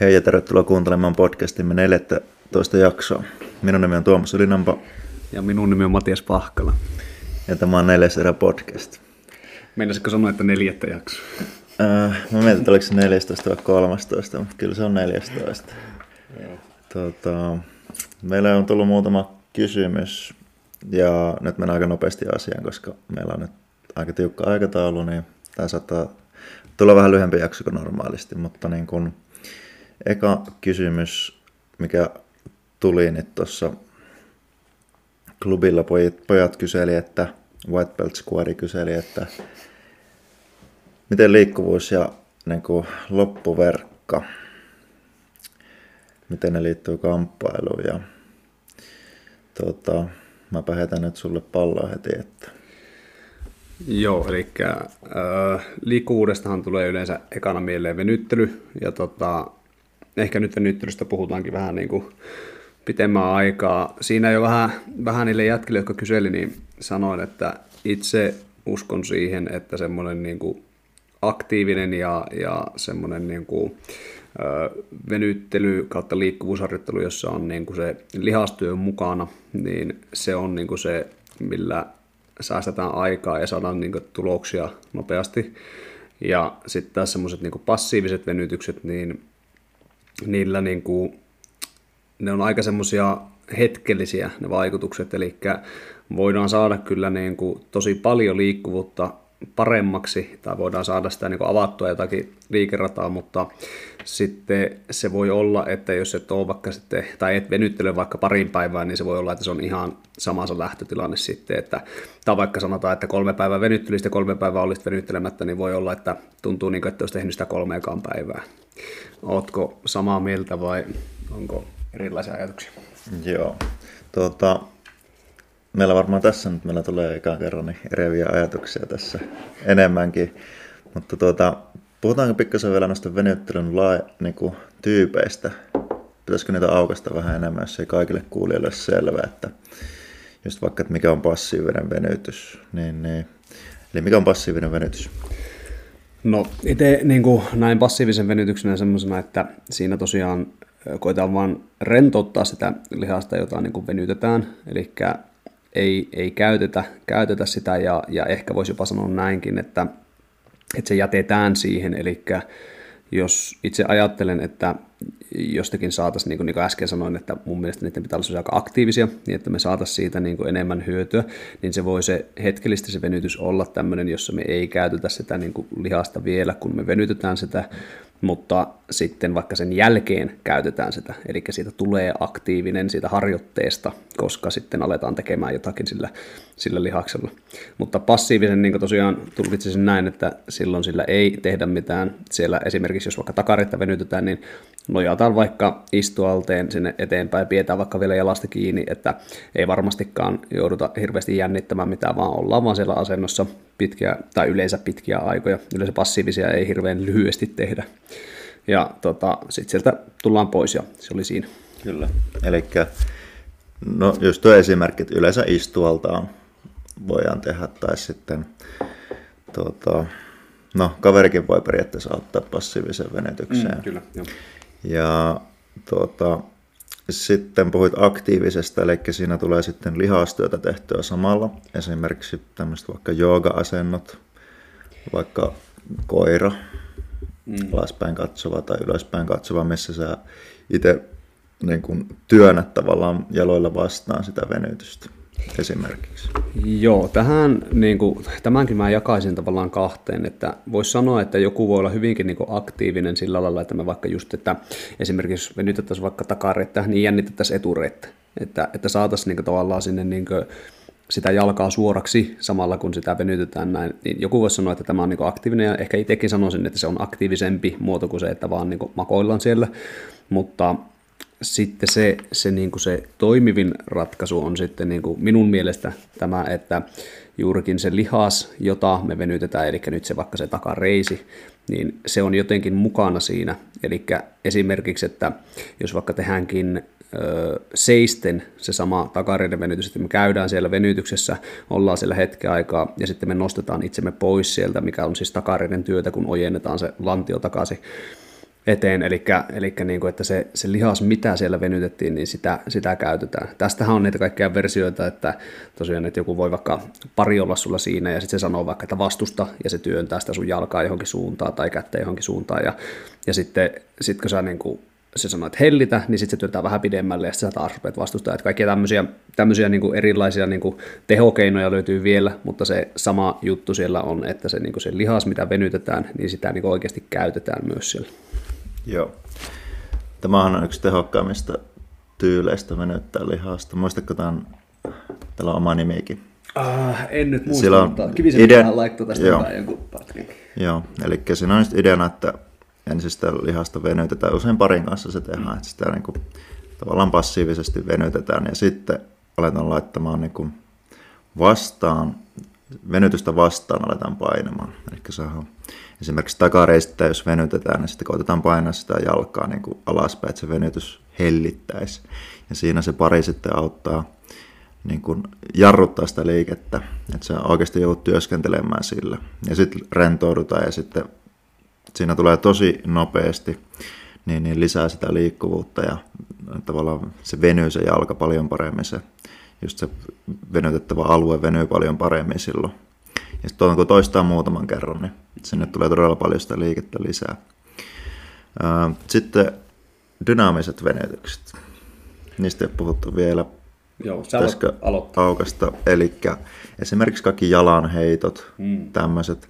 Hei ja tervetuloa kuuntelemaan podcastimme 14 jaksoa. Minun nimi on Tuomas Ylinampa. Ja minun nimi on Matias Pahkala. Ja tämä on neljäs erä podcast. Meinaisitko sanoa, että neljättä jaksoa? Äh, mä mietin, että oliko se 14 vai 13, mutta kyllä se on 14. Tota, meillä on tullut muutama kysymys ja nyt mennään aika nopeasti asiaan, koska meillä on nyt aika tiukka aikataulu, niin tämä saattaa tulla vähän lyhyempi jakso kuin normaalisti, mutta niin kun, eka kysymys, mikä tuli nyt tuossa klubilla, pojat, pojat kyseli, että White Belt Squad kyseli, että miten liikkuvuus ja niin kuin, loppuverkka, miten ne liittyy kamppailuun ja tota, mä heitän nyt sulle palloa heti, että. Joo, eli äh, liikkuvuudestahan tulee yleensä ekana mieleen venyttely, ja tota, ehkä nyt venyttelystä puhutaankin vähän niin kuin pitemmän aikaa. Siinä jo vähän, vähän niille jätkille, jotka kyseli, niin sanoin, että itse uskon siihen, että semmoinen niin kuin aktiivinen ja, ja semmoinen niin kuin, ö, venyttely kautta liikkuvuusharjoittelu, jossa on niin kuin se lihastyö mukana, niin se on niin kuin se, millä säästetään aikaa ja saadaan niin kuin, tuloksia nopeasti. Ja sitten taas semmoiset niin passiiviset venytykset, niin niillä niin kuin, ne on aika semmoisia hetkellisiä ne vaikutukset, eli voidaan saada kyllä niin kuin tosi paljon liikkuvuutta paremmaksi tai voidaan saada sitä niin avattua jotakin liikerataa, mutta sitten se voi olla, että jos et ole vaikka sitten, tai et venyttele vaikka parin päivään, niin se voi olla, että se on ihan samassa lähtötilanne sitten, että, tai vaikka sanotaan, että kolme päivää venyttelistä ja kolme päivää olisit venyttelemättä, niin voi olla, että tuntuu niin kuin, että olisi tehnyt sitä kolmeakaan päivää. Ootko samaa mieltä vai onko erilaisia ajatuksia? Joo. Tuota, meillä varmaan tässä nyt meillä tulee ekan kerran niin ereviä ajatuksia tässä enemmänkin. Mutta tuota, puhutaanko pikkasen vielä noista venyttelyn lai, niin kuin, tyypeistä? Pitäisikö niitä aukasta vähän enemmän, jos ei kaikille kuulijoille ole selvä, että just vaikka, että mikä on passiivinen venytys, niin, niin Eli mikä on passiivinen venytys? No itse niin näin passiivisen venytyksenä semmoisena, että siinä tosiaan koetaan vaan rentouttaa sitä lihasta, jota niin kuin venytetään, eli ei, ei käytetä, käytetä sitä ja, ja ehkä voisi jopa sanoa näinkin, että, että se jätetään siihen, eli jos itse ajattelen, että jostakin saataisiin, niin kuin, niin kuin äsken sanoin, että mun mielestä niiden pitää olla aika aktiivisia, niin että me saataisiin siitä niin kuin enemmän hyötyä, niin se voi se hetkellisesti se venytys olla tämmöinen, jossa me ei käytetä sitä niin kuin lihasta vielä, kun me venytetään sitä, mutta sitten vaikka sen jälkeen käytetään sitä, eli siitä tulee aktiivinen siitä harjoitteesta, koska sitten aletaan tekemään jotakin sillä, sillä lihaksella. Mutta passiivisen niin tosiaan tulkitsisin näin, että silloin sillä ei tehdä mitään. Siellä esimerkiksi jos vaikka takaritta venytetään, niin nojataan vaikka istualteen sinne eteenpäin, pidetään vaikka vielä jalasta kiinni, että ei varmastikaan jouduta hirveästi jännittämään mitään, vaan ollaan vaan siellä asennossa pitkiä, tai yleensä pitkiä aikoja. Yleensä passiivisia ei hirveän lyhyesti tehdä. Ja tota, sitten sieltä tullaan pois ja se oli siinä. Kyllä. Eli no just tuo esimerkki, että yleensä istualtaan voidaan tehdä, tai sitten tota, no, kaverikin voi periaatteessa ottaa passiivisen venytykseen. Mm, kyllä, joo. Ja tuota, sitten puhuit aktiivisesta, eli siinä tulee sitten lihastyötä tehtyä samalla. Esimerkiksi tämmöiset vaikka jooga-asennot, vaikka koira, mm. alaspäin katsova tai ylöspäin katsova, missä sä itse niin kuin työnnät tavallaan jaloilla vastaan sitä venytystä esimerkiksi? Joo, tähän, niin kuin, tämänkin mä jakaisin tavallaan kahteen, että voisi sanoa, että joku voi olla hyvinkin niin kuin aktiivinen sillä lailla, että me vaikka just, että esimerkiksi venytettäisiin vaikka takareittä, niin jännitettäisiin etureittä, että, että saataisiin niin kuin, tavallaan sinne niin kuin, sitä jalkaa suoraksi samalla kun sitä venytetään näin, niin joku voisi sanoa, että tämä on niin aktiivinen, ja ehkä itsekin sanoisin, että se on aktiivisempi muoto kuin se, että vaan niin makoillaan siellä, mutta sitten se, se, niin kuin se toimivin ratkaisu on sitten niin kuin minun mielestä tämä, että juurikin se lihas, jota me venytetään, eli nyt se vaikka se takareisi, niin se on jotenkin mukana siinä. Eli esimerkiksi, että jos vaikka tehdäänkin ö, seisten se sama takareiden venytys, että me käydään siellä venytyksessä, ollaan siellä hetken aikaa ja sitten me nostetaan itsemme pois sieltä, mikä on siis takareiden työtä, kun ojennetaan se lantio takaisin, eteen, eli, eli niin kuin, että se, se lihas, mitä siellä venytettiin, niin sitä, sitä käytetään. Tästähän on niitä kaikkia versioita, että tosiaan, että joku voi vaikka pari olla sulla siinä, ja sitten se sanoo vaikka, että vastusta, ja se työntää sitä sun jalkaa johonkin suuntaan, tai kättä johonkin suuntaan, ja, ja sitten sit kun sä niin kuin, se sanoo, että hellitä, niin sitten se työntää vähän pidemmälle, ja sitten sä taas rupeat vastustaa. Että kaikkia tämmöisiä, tämmöisiä niin kuin erilaisia niin kuin tehokeinoja löytyy vielä, mutta se sama juttu siellä on, että se, niin kuin se lihas, mitä venytetään, niin sitä niin kuin oikeasti käytetään myös siellä. Joo. Tämä on yksi tehokkaimmista tyyleistä venyttää lihasta. Muistatko tämän, tällä on oma nimikin? Ah, en nyt muista, Sillä on mutta Kivisen idea... laittoi tästä joo. jonkun pätkin. Joo, eli siinä on ideana, että ensin sitä lihasta venytetään, usein parin kanssa se tehdään, että sitä niin kuin, tavallaan passiivisesti venytetään ja sitten aletaan laittamaan niin kuin vastaan, venytystä vastaan aletaan painamaan. Eli saadaan esimerkiksi takareistä, jos venytetään, niin sitten koitetaan painaa sitä jalkaa niin kuin alaspäin, että se venytys hellittäisi. Ja siinä se pari sitten auttaa niin kuin jarruttaa sitä liikettä, että se oikeasti joudut työskentelemään sillä. Ja sitten rentoudutaan ja sitten siinä tulee tosi nopeasti niin, niin lisää sitä liikkuvuutta ja tavallaan se venyy se jalka paljon paremmin, se, just se venytettävä alue venyy paljon paremmin silloin. Ja sitten kun toistaa muutaman kerran, niin sinne tulee todella paljon sitä liikettä lisää. Sitten dynaamiset venytykset. Niistä ei puhuttu vielä. Joo, sä aukasta. Eli esimerkiksi kaikki jalanheitot, mm. tämmöiset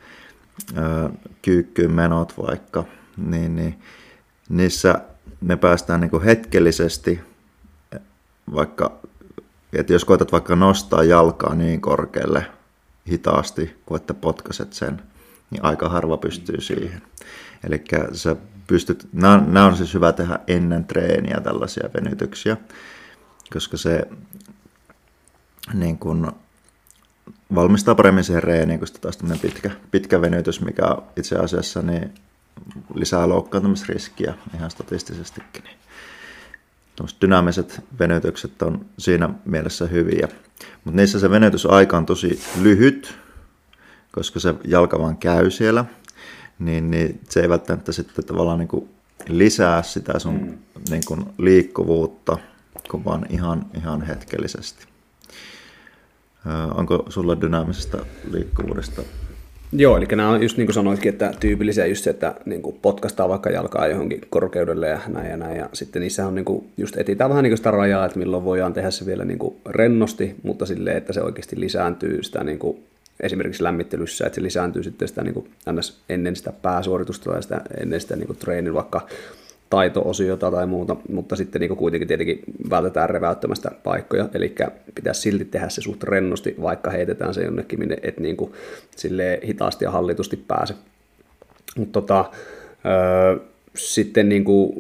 kyykkyyn menot vaikka, niin, niin niissä me päästään niin hetkellisesti, vaikka, että jos koetat vaikka nostaa jalkaa niin korkealle hitaasti, kuin että potkaset sen, niin aika harva pystyy siihen. Eli sä pystyt, nämä, on siis hyvä tehdä ennen treeniä tällaisia venytyksiä, koska se niin kun, valmistaa paremmin siihen reeniin, kun taas pitkä, pitkä venytys, mikä itse asiassa niin lisää loukkaantumisriskiä ihan statistisestikin. Niin dynaamiset venytykset on siinä mielessä hyviä. Mutta niissä se venytysaika on tosi lyhyt, koska se jalka vaan käy siellä, niin, niin se ei välttämättä sitten tavallaan niin kuin lisää sitä sun mm. niin kuin liikkuvuutta, kun vaan ihan, ihan hetkellisesti. Onko sulla dynaamisesta liikkuvuudesta Joo, eli nämä on just niin kuin sanoitkin, että tyypillisiä just se, että niin kuin potkastaa vaikka jalkaa johonkin korkeudelle ja näin ja näin. Ja sitten niissä on niin kuin, just etsitään vähän niin kuin sitä rajaa, että milloin voidaan tehdä se vielä niin kuin rennosti, mutta silleen, että se oikeasti lisääntyy sitä niin kuin, esimerkiksi lämmittelyssä, että se lisääntyy sitten sitä niin kuin, ennen sitä pääsuoritusta tai sitä, ennen sitä niin kuin treenin vaikka taito-osiota tai muuta, mutta sitten niin kuitenkin tietenkin vältetään reväyttämästä paikkoja, eli pitäisi silti tehdä se suht rennosti, vaikka heitetään se jonnekin, minne et niin kuin, hitaasti ja hallitusti pääse. Mutta tota, öö, sitten niin kuin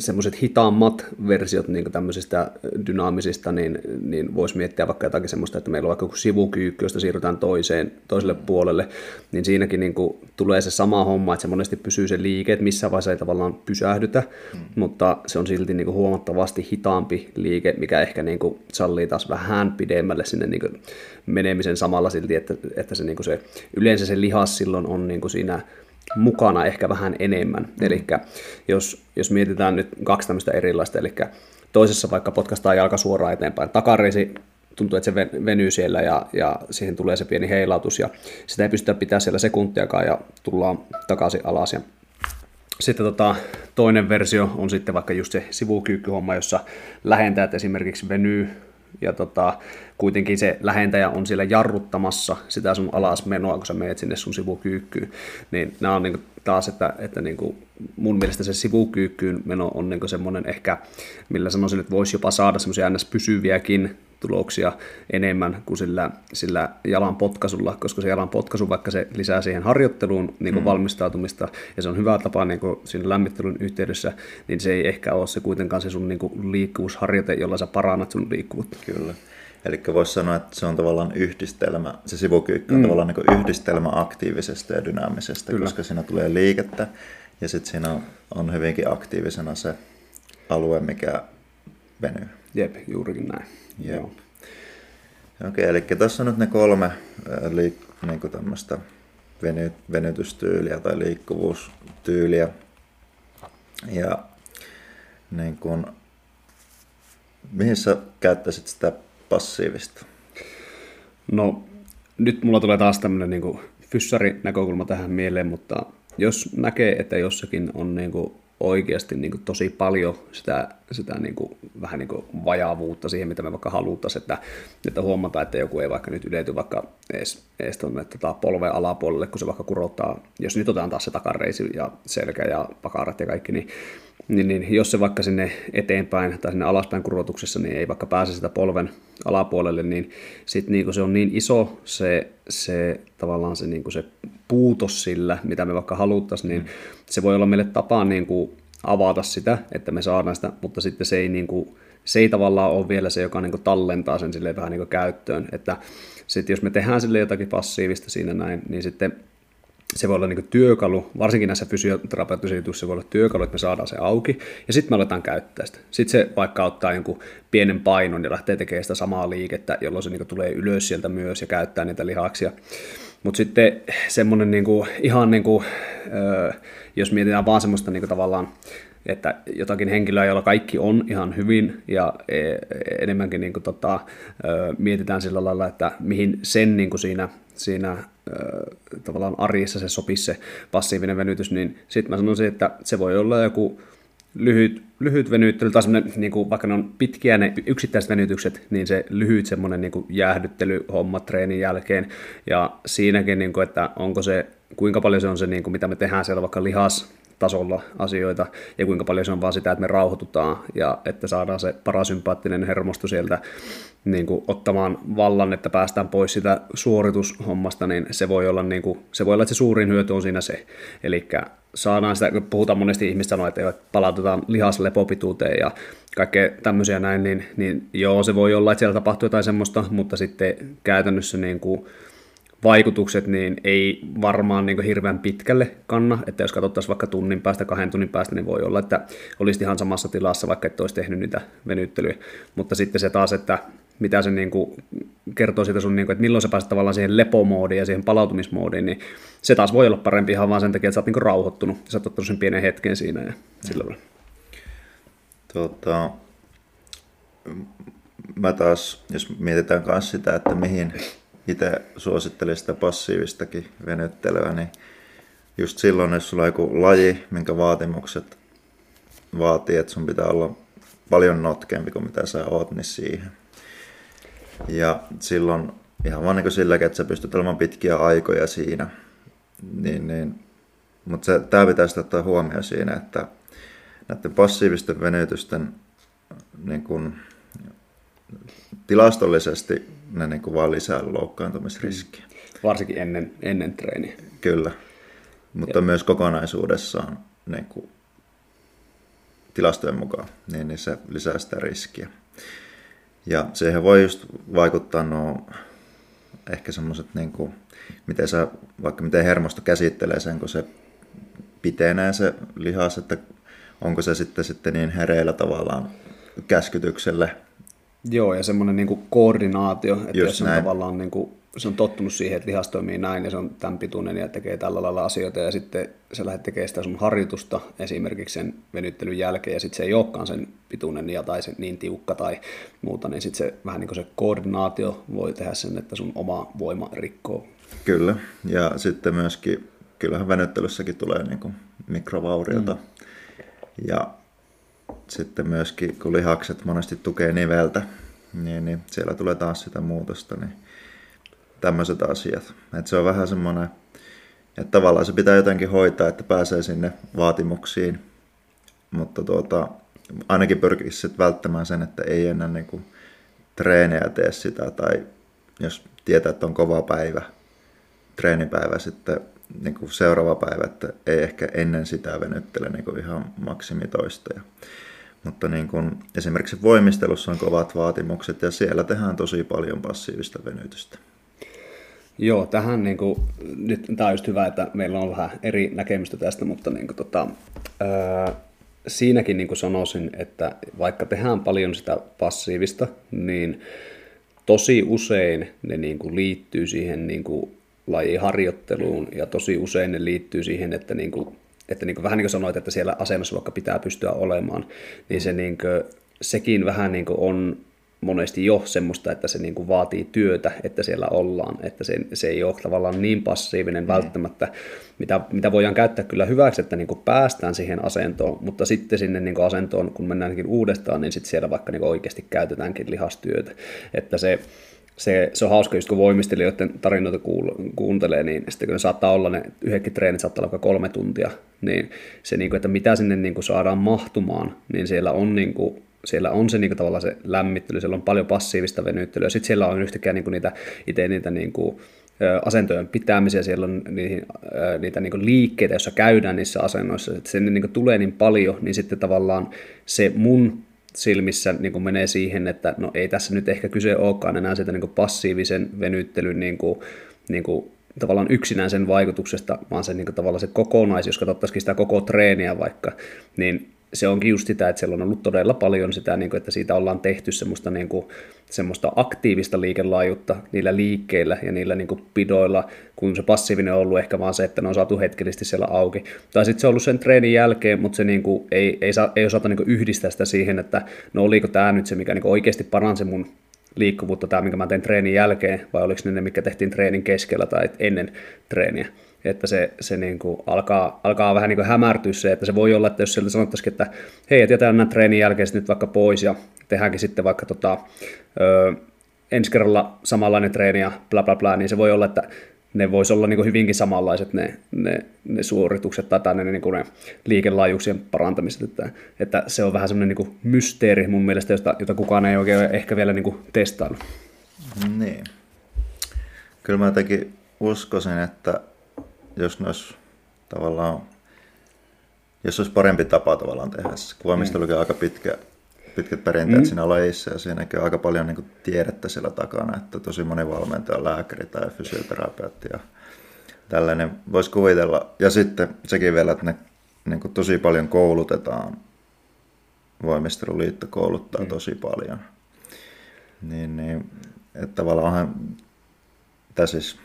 semmoiset hitaammat versiot niin kuin tämmöisistä dynaamisista, niin, niin voisi miettiä vaikka jotakin semmoista, että meillä on vaikka sivukyykky, josta siirrytään toiseen, toiselle puolelle, niin siinäkin niin kuin tulee se sama homma, että se monesti pysyy se liike, että missä vaiheessa ei tavallaan pysähdytä, mm. mutta se on silti niin kuin huomattavasti hitaampi liike, mikä ehkä niin kuin sallii taas vähän pidemmälle sinne niin kuin menemisen samalla silti, että, että se, niin kuin se, yleensä se lihas silloin on niin kuin siinä mukana ehkä vähän enemmän. Mm. Eli jos, jos mietitään nyt kaksi tämmöistä erilaista, eli toisessa vaikka potkastaa jalka suoraan eteenpäin, takareisi tuntuu, että se venyy siellä ja, ja siihen tulee se pieni heilautus ja sitä ei pystytä pitää siellä sekuntiakaan ja tullaan takaisin alas. Ja sitten tota, toinen versio on sitten vaikka just se sivukyykkyhomma, jossa lähentäjät esimerkiksi venyy ja tota, kuitenkin se lähentäjä on siellä jarruttamassa sitä sun alasmenoa, kun sä menet sinne sun sivukyykkyyn. Niin nämä on niin taas, että, että niin kuin mun mielestä se sivukyykkyyn meno on niin semmoinen ehkä, millä sanoisin, että voisi jopa saada semmoisia ns. pysyviäkin tuloksia enemmän kuin sillä, sillä jalan potkasulla, koska se jalan potkaisu, vaikka se lisää siihen harjoitteluun niin kuin mm. valmistautumista, ja se on hyvä tapa niin kuin siinä lämmittelyn yhteydessä, niin se ei ehkä ole se kuitenkaan se sun niin kuin liikkuvuusharjoite, jolla sä parannat sun liikkuvuutta. Kyllä. Eli voisi sanoa, että se on tavallaan yhdistelmä, se sivukyykky on mm. tavallaan niin yhdistelmä aktiivisesta ja dynaamisesta, Kyllä. koska siinä tulee liikettä ja sitten siinä on, on hyvinkin aktiivisena se alue, mikä venyy. Jep, juurikin näin. Joo. Okei, eli tässä on nyt ne kolme liik- niin tämmöistä veny- venytystyyliä tai liikkuvuustyyliä. Ja niin kun, mihin sä käyttäisit sitä passiivista? No nyt mulla tulee taas tämmöinen niin fyssari näkökulma tähän mieleen, mutta jos näkee, että jossakin on niin kuin oikeasti niin kuin tosi paljon sitä, sitä niin kuin, vähän niin kuin vajaavuutta siihen, mitä me vaikka haluttaisiin, että, että huomataan, että joku ei vaikka nyt ylety vaikka edes, edes tuonne tota polven alapuolelle, kun se vaikka kurottaa, jos nyt otetaan taas se takareisi ja selkä ja pakarat ja kaikki, niin niin, niin jos se vaikka sinne eteenpäin tai sinne alaspäin kurotuksessa niin ei vaikka pääse sitä polven alapuolelle, niin sitten niin se on niin iso se, se tavallaan se, niin se puutos sillä, mitä me vaikka haluttaisiin, niin se voi olla meille tapa niin kuin avata sitä, että me saadaan sitä, mutta sitten se ei, niin kuin, se ei tavallaan ole vielä se, joka niin kuin tallentaa sen sille vähän niin kuin käyttöön, että sitten jos me tehdään sille jotakin passiivista siinä näin, niin sitten se voi olla niin työkalu, varsinkin näissä fysioterapeuttisissa jutuissa se voi olla työkalu, että me saadaan se auki, ja sitten me aletaan käyttää sitä. Sitten se vaikka ottaa jonkun pienen painon ja lähtee tekemään sitä samaa liikettä, jolloin se niin tulee ylös sieltä myös ja käyttää niitä lihaksia. Mutta sitten semmoinen niin kuin, ihan niin kuin, jos mietitään vaan semmoista niin kuin tavallaan, että jotakin henkilöä, jolla kaikki on ihan hyvin ja e, enemmänkin niin kuin, tota, mietitään sillä lailla, että mihin sen niin kuin siinä, siinä tavallaan arjessa se sopisi se passiivinen venytys, niin sitten mä sanoisin, että se voi olla joku lyhyt, lyhyt venyttely, tai niin kuin, vaikka ne on pitkiä ne yksittäiset venytykset, niin se lyhyt semmoinen niin kuin jäähdyttelyhomma treenin jälkeen, ja siinäkin, niin kuin, että onko se, kuinka paljon se on se, niin kuin, mitä me tehdään siellä vaikka lihas, tasolla asioita, ja kuinka paljon se on vaan sitä, että me rauhoitutaan, ja että saadaan se parasympaattinen hermosto sieltä niin kuin, ottamaan vallan, että päästään pois sitä suoritushommasta, niin se voi olla, niin kuin, se voi olla että se suurin hyöty on siinä se. Eli saadaan sitä, kun puhutaan monesti ihmistä sanoa, että palautetaan lihaslepopituuteen ja kaikkea tämmöisiä näin, niin, niin joo, se voi olla, että siellä tapahtuu jotain semmoista, mutta sitten käytännössä niin kuin, vaikutukset niin ei varmaan niin hirveän pitkälle kanna, että jos katsottaisiin vaikka tunnin päästä, kahden tunnin päästä, niin voi olla, että olisi ihan samassa tilassa, vaikka et olisi tehnyt niitä venyttelyjä, mutta sitten se taas, että mitä se niin kuin kertoo siitä sun, niin kuin, että milloin sä pääset tavallaan siihen lepomoodiin ja siihen palautumismoodiin, niin se taas voi olla parempi ihan vaan sen takia, että sä oot niin rauhoittunut ja sä oot ottanut sen pienen hetken siinä ja sillä tavalla. Tota, mä taas, jos mietitään myös sitä, että mihin itse suosittelen sitä passiivistakin venyttelyä, niin just silloin, jos sulla on joku laji, minkä vaatimukset vaatii, että sun pitää olla paljon notkempi kuin mitä sä oot, niin siihen. Ja silloin ihan vaan niin silläkin, että sä pystyt olemaan pitkiä aikoja siinä. Niin, niin. Mutta tämä pitäisi ottaa huomioon siinä, että näiden passiivisten venytysten niin kun, tilastollisesti ne niin kuin vaan lisää loukkaantumisriskiä. Mm. Varsinkin ennen, ennen treeniä. Kyllä, mutta ja. myös kokonaisuudessaan niin kuin tilastojen mukaan, niin, niin se lisää sitä riskiä. Ja siihen voi just vaikuttaa nuo ehkä semmoiset, niin kuin, miten sä, vaikka miten hermosto käsittelee sen, kun se pitenee se lihas, että onko se sitten, sitten niin hereillä tavallaan käskytykselle Joo, ja semmoinen niin koordinaatio, että Just jos on tavallaan niin kuin, se on tottunut siihen, että lihas toimii näin ja se on tämän pituinen ja tekee tällä lailla asioita ja sitten sä lähdet tekemään sitä sun harjoitusta esimerkiksi sen venyttelyn jälkeen ja sitten se ei olekaan sen pituinen ja tai se niin tiukka tai muuta, niin sitten se vähän niin kuin se koordinaatio voi tehdä sen, että sun oma voima rikkoo. Kyllä, ja sitten myöskin, kyllähän venyttelyssäkin tulee niin kuin mikrovauriota mm. ja sitten myöskin, kun lihakset monesti tukee niveltä, niin, niin siellä tulee taas sitä muutosta, niin tämmöiset asiat. Et se on vähän semmoinen, että tavallaan se pitää jotenkin hoitaa, että pääsee sinne vaatimuksiin, mutta tuota, ainakin pyrkisi sitten välttämään sen, että ei ennen niin kuin treenejä tee sitä, tai jos tietää, että on kova päivä, treenipäivä sitten niin kuin seuraava päivä, että ei ehkä ennen sitä venyttele niin kuin ihan maksimitoista. Mutta niin kuin, esimerkiksi voimistelussa on kovat vaatimukset ja siellä tehdään tosi paljon passiivista venytystä. Joo, tähän niin kuin, nyt tämä on just hyvä, että meillä on vähän eri näkemystä tästä, mutta niin kuin, tota, ää, siinäkin niin kuin sanoisin, että vaikka tehdään paljon sitä passiivista, niin tosi usein ne niin kuin liittyy siihen niin kuin lajiharjoitteluun. Ja tosi usein ne liittyy siihen, että niin kuin että niin kuin, vähän niin kuin sanoit, että siellä asennossa vaikka pitää pystyä olemaan, niin se niin kuin, sekin vähän niin kuin on monesti jo semmoista, että se niin kuin vaatii työtä, että siellä ollaan, että se, se ei ole tavallaan niin passiivinen mm. välttämättä, mitä, mitä voidaan käyttää kyllä hyväksi, että niin kuin päästään siihen asentoon, mutta sitten sinne niin kuin asentoon, kun mennäänkin uudestaan, niin sitten siellä vaikka niin kuin oikeasti käytetäänkin lihastyötä, että se, se, se on hauska, just kun voimistelijoiden tarinoita kuul, kuuntelee, niin sitten kun ne saattaa olla, ne yhdenkin treenit saattaa olla kolme tuntia, niin se, niin kuin, että mitä sinne niin kuin saadaan mahtumaan, niin siellä on niin kuin, siellä on se niin kuin, tavallaan se lämmittely, siellä on paljon passiivista venyttelyä, sitten siellä on yhtäkkiä niin kuin, niitä, itse niitä niin kuin, asentojen pitämisiä, siellä on niihin, niitä niin liikkeitä, joissa käydään niissä asennoissa, että sinne niin tulee niin paljon, niin sitten tavallaan se mun silmissä niin kuin menee siihen, että no ei tässä nyt ehkä kyse olekaan enää sitä niin kuin passiivisen venyttelyn niin kuin, niin kuin, tavallaan yksinään sen vaikutuksesta, vaan se niin kuin, tavallaan se kokonais, jos katsottaisiin sitä koko treeniä vaikka, niin se onkin just sitä, että siellä on ollut todella paljon sitä, niin kuin, että siitä ollaan tehty semmoista, niin kuin, semmoista aktiivista liikelaajuutta niillä liikkeillä ja niillä niin kuin, pidoilla, kun se passiivinen on ollut ehkä vaan se, että ne on saatu hetkellisesti siellä auki. Tai sitten se on ollut sen treenin jälkeen, mutta se niin kuin, ei, ei, saa, ei osata niin kuin, yhdistää sitä siihen, että no oliko tämä nyt se, mikä niin kuin, oikeasti paransi mun liikkuvuutta, tämä minkä mä teen treenin jälkeen, vai oliko ne ne, mikä tehtiin treenin keskellä tai ennen treeniä että se, se niin kuin alkaa, alkaa vähän niin kuin hämärtyä se, että se voi olla, että jos sieltä sanottaisiin, että hei, että jätetään nämä treenin jälkeen nyt vaikka pois ja tehdäänkin sitten vaikka tota, ö, ensi kerralla samanlainen treeni ja bla bla bla, niin se voi olla, että ne voisi olla niin kuin hyvinkin samanlaiset ne, ne, ne suoritukset tai ne, niin kuin ne liikelaajuuksien parantamiset. Että, että se on vähän semmoinen niin mysteeri mun mielestä, jota, jota kukaan ei oikein ehkä vielä niin kuin testaillut. Niin. Kyllä mä jotenkin uskoisin, että jos ne olisi tavallaan, jos olisi parempi tapa tavallaan tehdä se. Kuvaamista mm. aika pitkä, pitkät perinteet mm. siinä lajissa ja siinäkin on aika paljon niin kuin tiedettä siellä takana, että tosi moni valmentaja on lääkäri tai fysioterapeutti ja tällainen voisi kuvitella. Ja sitten sekin vielä, että ne niin kuin tosi paljon koulutetaan. Voimisteluliitto kouluttaa mm. tosi paljon. Niin, niin että tavallaan onhan, tai siis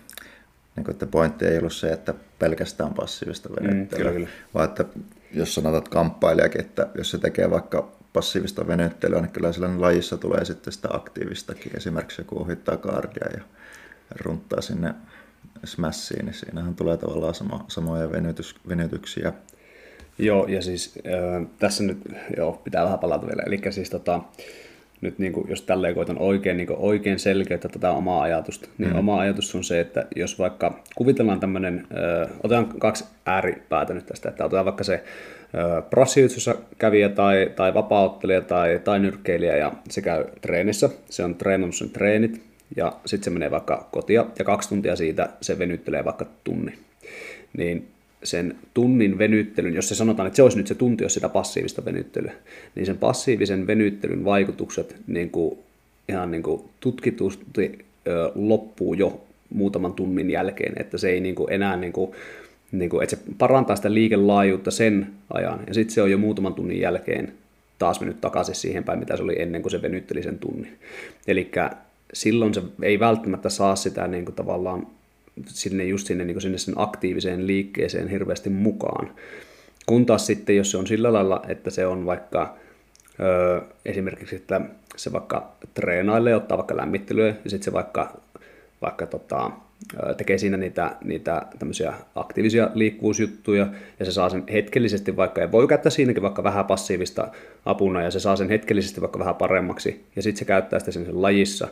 niin kuin, että pointti ei ollut se, että pelkästään passiivista venyttelyä, mm, vaan että jos sanotaan kamppailijakin, että jos se tekee vaikka passiivista venyttelyä, niin kyllä sellainen lajissa tulee sitten sitä aktiivistakin. Esimerkiksi joku ohittaa kardia ja runttaa sinne smassiin, niin siinähän tulee tavallaan sama, samoja venytys, venytyksiä. Joo, ja siis äh, tässä nyt joo, pitää vähän palata vielä. Eli siis tota, nyt niin kuin, jos tälleen koitan oikein, niin kuin oikein selkeyttä tätä omaa ajatusta, niin mm. oma ajatus on se, että jos vaikka kuvitellaan tämmöinen, äh, otetaan kaksi ääripäätä nyt tästä, että otetaan vaikka se prossiutsussa kävijä tai, tai vapauttelija tai, tai nyrkkeilijä ja se käy treenissä, se on treenannut sen treenit ja sitten se menee vaikka kotia ja kaksi tuntia siitä se venyttelee vaikka tunni. Niin sen tunnin venyttelyn, jos se sanotaan, että se olisi nyt se tunti, jos sitä passiivista venyttelyä, niin sen passiivisen venyttelyn vaikutukset niin kuin, ihan niin kuin tutkitusti ö, loppuu jo muutaman tunnin jälkeen, että se ei niin kuin enää, niin kuin, niin kuin, että se parantaa sitä liikelaajuutta sen ajan, ja sitten se on jo muutaman tunnin jälkeen taas mennyt takaisin siihen päin, mitä se oli ennen kuin se venytteli sen tunnin. Eli silloin se ei välttämättä saa sitä niin kuin tavallaan sinne just sinne, niin sinne sen aktiiviseen liikkeeseen hirveästi mukaan. Kun taas sitten, jos se on sillä lailla, että se on vaikka ö, esimerkiksi, että se vaikka treenailee, ottaa vaikka lämmittelyä ja sitten se vaikka, vaikka tota, tekee siinä niitä, niitä tämmöisiä aktiivisia liikkuvuusjuttuja, ja se saa sen hetkellisesti vaikka, ja voi käyttää siinäkin vaikka vähän passiivista apuna, ja se saa sen hetkellisesti vaikka vähän paremmaksi, ja sitten se käyttää sitä sen, sen lajissa,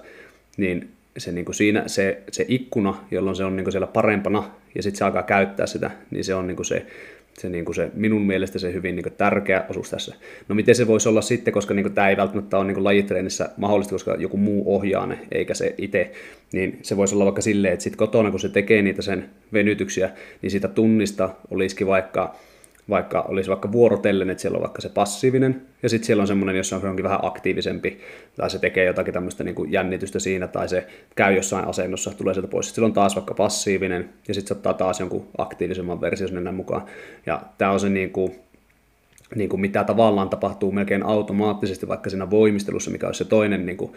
niin se, niin kuin siinä se, se ikkuna, jolloin se on niin kuin siellä parempana ja sitten se alkaa käyttää sitä, niin se on niin kuin se, se, niin kuin se minun mielestä se hyvin niin kuin tärkeä osuus tässä. No miten se voisi olla sitten, koska niin kuin tämä ei välttämättä ole niin kuin lajitreenissä mahdollista, koska joku muu ohjaa ne, eikä se itse, niin se voisi olla vaikka silleen, että sitten kotona, kun se tekee niitä sen venytyksiä, niin siitä tunnista olisikin vaikka vaikka olisi vaikka vuorotellen, että siellä on vaikka se passiivinen, ja sitten siellä on semmoinen, jossa on onkin vähän aktiivisempi, tai se tekee jotakin tämmöistä niin kuin jännitystä siinä, tai se käy jossain asennossa, tulee sieltä pois. Sitten siellä on taas vaikka passiivinen, ja sitten se ottaa taas jonkun aktiivisemman version sinne mukaan. Ja tämä on se niin kuin, niin kuin mitä tavallaan tapahtuu melkein automaattisesti vaikka siinä voimistelussa, mikä on se toinen, niin kuin,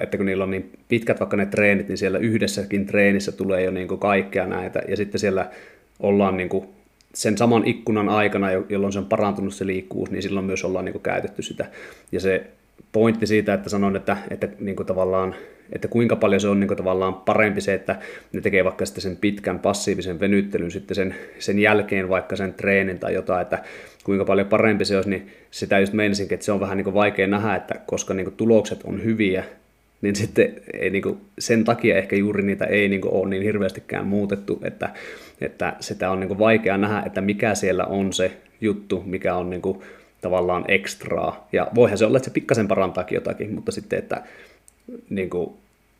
että kun niillä on niin pitkät vaikka ne treenit, niin siellä yhdessäkin treenissä tulee jo niin kuin kaikkea näitä, ja sitten siellä ollaan niin kuin sen saman ikkunan aikana, jolloin se on parantunut se liikkuvuus, niin silloin myös ollaan niin kuin käytetty sitä. Ja se pointti siitä, että sanon, että, että niin kuin tavallaan että kuinka paljon se on niin kuin tavallaan parempi se, että ne tekee vaikka sitten sen pitkän passiivisen venyttelyn sitten sen, sen jälkeen vaikka sen treenin tai jotain, että kuinka paljon parempi se olisi, niin sitä just meinasinkin, että se on vähän niin kuin vaikea nähdä, että koska niin kuin tulokset on hyviä, niin sitten ei niin kuin, sen takia ehkä juuri niitä ei niin kuin, ole niin hirveästikään muutettu, että, että sitä on niin kuin, vaikea nähdä, että mikä siellä on se juttu, mikä on niin kuin, tavallaan ekstraa. Ja voihan se olla, että se pikkasen parantaakin jotakin, mutta sitten, että niin kuin,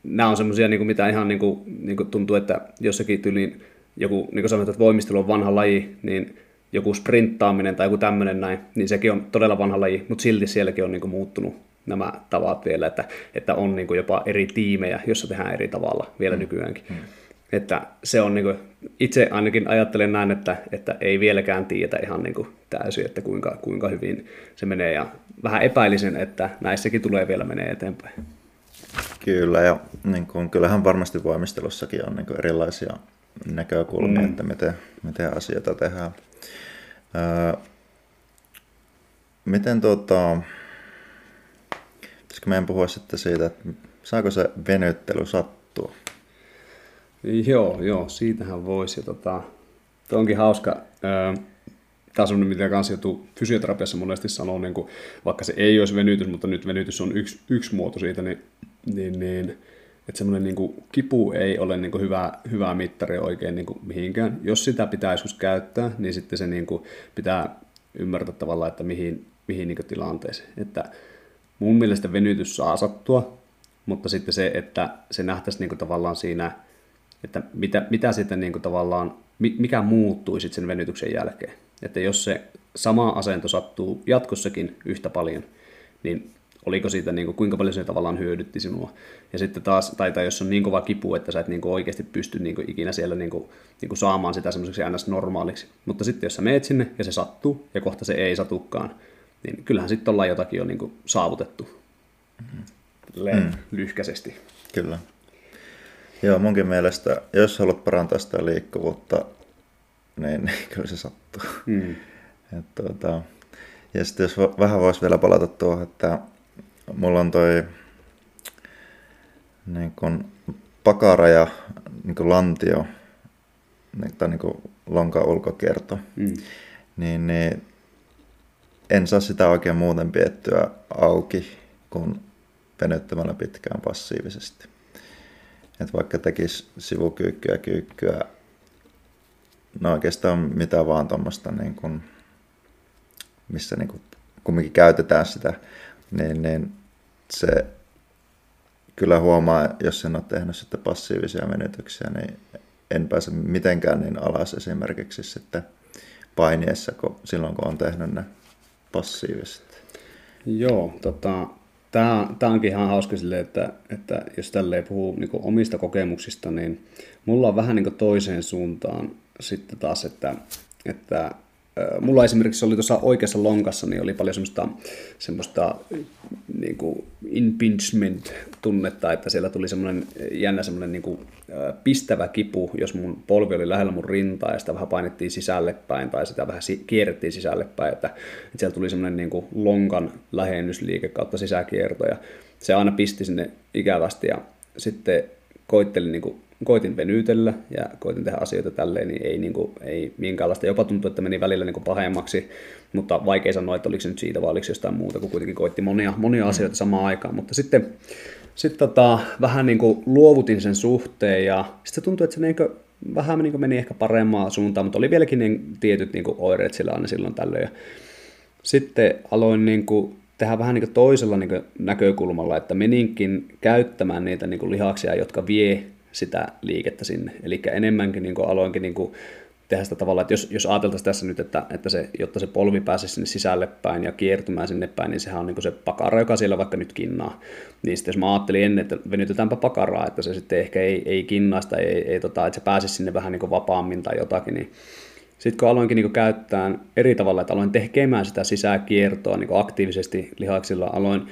nämä on semmoisia, niin mitä ihan niin kuin, niin kuin tuntuu, että jossakin tyyliin joku, niin kuin sanoit, että voimistelu on vanha laji, niin joku sprinttaaminen tai joku tämmöinen näin, niin sekin on todella vanha laji, mutta silti sielläkin on niin kuin muuttunut nämä tavat vielä, että, että on niin kuin jopa eri tiimejä, jossa tehdään eri tavalla vielä mm. nykyäänkin. Mm. Että se on niin kuin, itse ainakin ajattelen näin, että, että ei vieläkään tiedä ihan niin kuin täysin, että kuinka, kuinka hyvin se menee ja vähän epäilisen, että näissäkin tulee vielä menee eteenpäin. Kyllä, ja niin kuin, kyllähän varmasti voimistelussakin on niin kuin erilaisia näkökulmia, mm. että miten, miten asioita tehdään. Öö, miten tuota, pitäisikö meidän puhua sitten siitä, että saako se venyttely sattua? Joo, joo, siitähän voisi. Tota, onkin hauska. Tämä on sellainen, mitä kanssa joutuu fysioterapiassa monesti sanoo, niin kuin, vaikka se ei olisi venytys, mutta nyt venytys on yksi, yksi muoto siitä, niin niin, niin että semmoinen niin kipu ei ole niin kuin hyvä, hyvä mittari oikein niin kuin mihinkään. Jos sitä pitää joskus käyttää, niin sitten se niin kuin pitää ymmärtää tavallaan, että mihin, mihin niin tilanteeseen. Että mun mielestä venytys saa sattua, mutta sitten se, että se nähtäisi niin kuin tavallaan siinä, että mitä, mitä sitten niin kuin tavallaan, mikä muuttui sitten sen venytyksen jälkeen. Että jos se sama asento sattuu jatkossakin yhtä paljon, niin oliko siitä, niin kuin, kuinka paljon se tavallaan hyödytti sinua. Ja sitten taas, tai, tai jos on niin kova kipu, että sä et niin kuin oikeasti pysty niin kuin, ikinä siellä niin kuin, niin kuin saamaan sitä semmoiseksi ns. normaaliksi. Mutta sitten jos sä meet sinne ja se sattuu, ja kohta se ei satukaan, niin kyllähän sitten ollaan jotakin jo niin kuin, saavutettu mm. lyhkäisesti. Kyllä. Joo, munkin mielestä, jos haluat parantaa sitä liikkuvuutta, niin kyllä se sattuu. Mm. Et, tuota, ja sitten jos vähän voisi vielä palata tuohon, että mulla on toi niin kun pakara ja niin kun lantio, niin, tai niin kun lonka ulkokierto, mm. niin, niin en saa sitä oikein muuten piettyä auki kuin venyttämällä pitkään passiivisesti. Et vaikka tekisi sivukyykkyä, kyykkyä, no oikeastaan mitä vaan tuommoista, niin kun, missä niin kun kumminkin käytetään sitä, niin, niin se kyllä huomaa, jos en ole tehnyt sitten passiivisia menetyksiä, niin en pääse mitenkään niin alas esimerkiksi sitten painiessa kun, silloin, kun on tehnyt ne passiiviset. Joo, tota, tämä, tämä onkin ihan hauska sille, että, että jos tälleen puhuu niin omista kokemuksista, niin mulla on vähän niin toiseen suuntaan sitten taas, että, että mulla esimerkiksi oli tuossa oikeassa lonkassa, niin oli paljon semmoista, semmoista niin kuin impingement-tunnetta, että siellä tuli semmoinen jännä semmoinen niin kuin, pistävä kipu, jos mun polvi oli lähellä mun rintaa ja sitä vähän painettiin sisälle päin tai sitä vähän kierrettiin sisälle päin, että, että siellä tuli semmoinen niin kuin lonkan lähennysliike kautta sisäkierto ja se aina pisti sinne ikävästi ja sitten koittelin niin kuin koitin venytellä ja koitin tehdä asioita tälleen, niin ei, niin kuin, ei minkäänlaista. Jopa tuntui, että meni välillä niin kuin pahemmaksi, mutta vaikea sanoa, että oliko se nyt siitä vai oliko se jostain muuta, kun kuitenkin koitti monia, monia mm. asioita samaan aikaan. Mutta sitten sit tota, vähän niin kuin luovutin sen suhteen ja sitten tuntui, että se niin kuin, vähän niin kuin meni ehkä parempaan suuntaan, mutta oli vieläkin niin tietyt niin kuin oireet sillä aina silloin tällöin. Ja sitten aloin niin kuin tehdä vähän niin kuin toisella niin kuin näkökulmalla, että meninkin käyttämään niitä niin kuin lihaksia, jotka vie sitä liikettä sinne. Eli enemmänkin niin aloinkin niin tehdä sitä tavalla, että jos, jos ajateltaisiin tässä nyt, että, että se, jotta se polvi pääsisi sinne sisälle päin ja kiertymään sinne päin, niin sehän on niin se pakara, joka siellä vaikka nyt kinnaa. Niin sitten jos mä ajattelin ennen, että venytetäänpä pakaraa, että se sitten ehkä ei, ei kinnaista, ei, ei tota, että se pääsisi sinne vähän niin vapaammin tai jotakin, niin sitten kun aloinkin niin käyttää eri tavalla, että aloin tekemään sitä sisäkiertoa niin aktiivisesti lihaksilla, aloin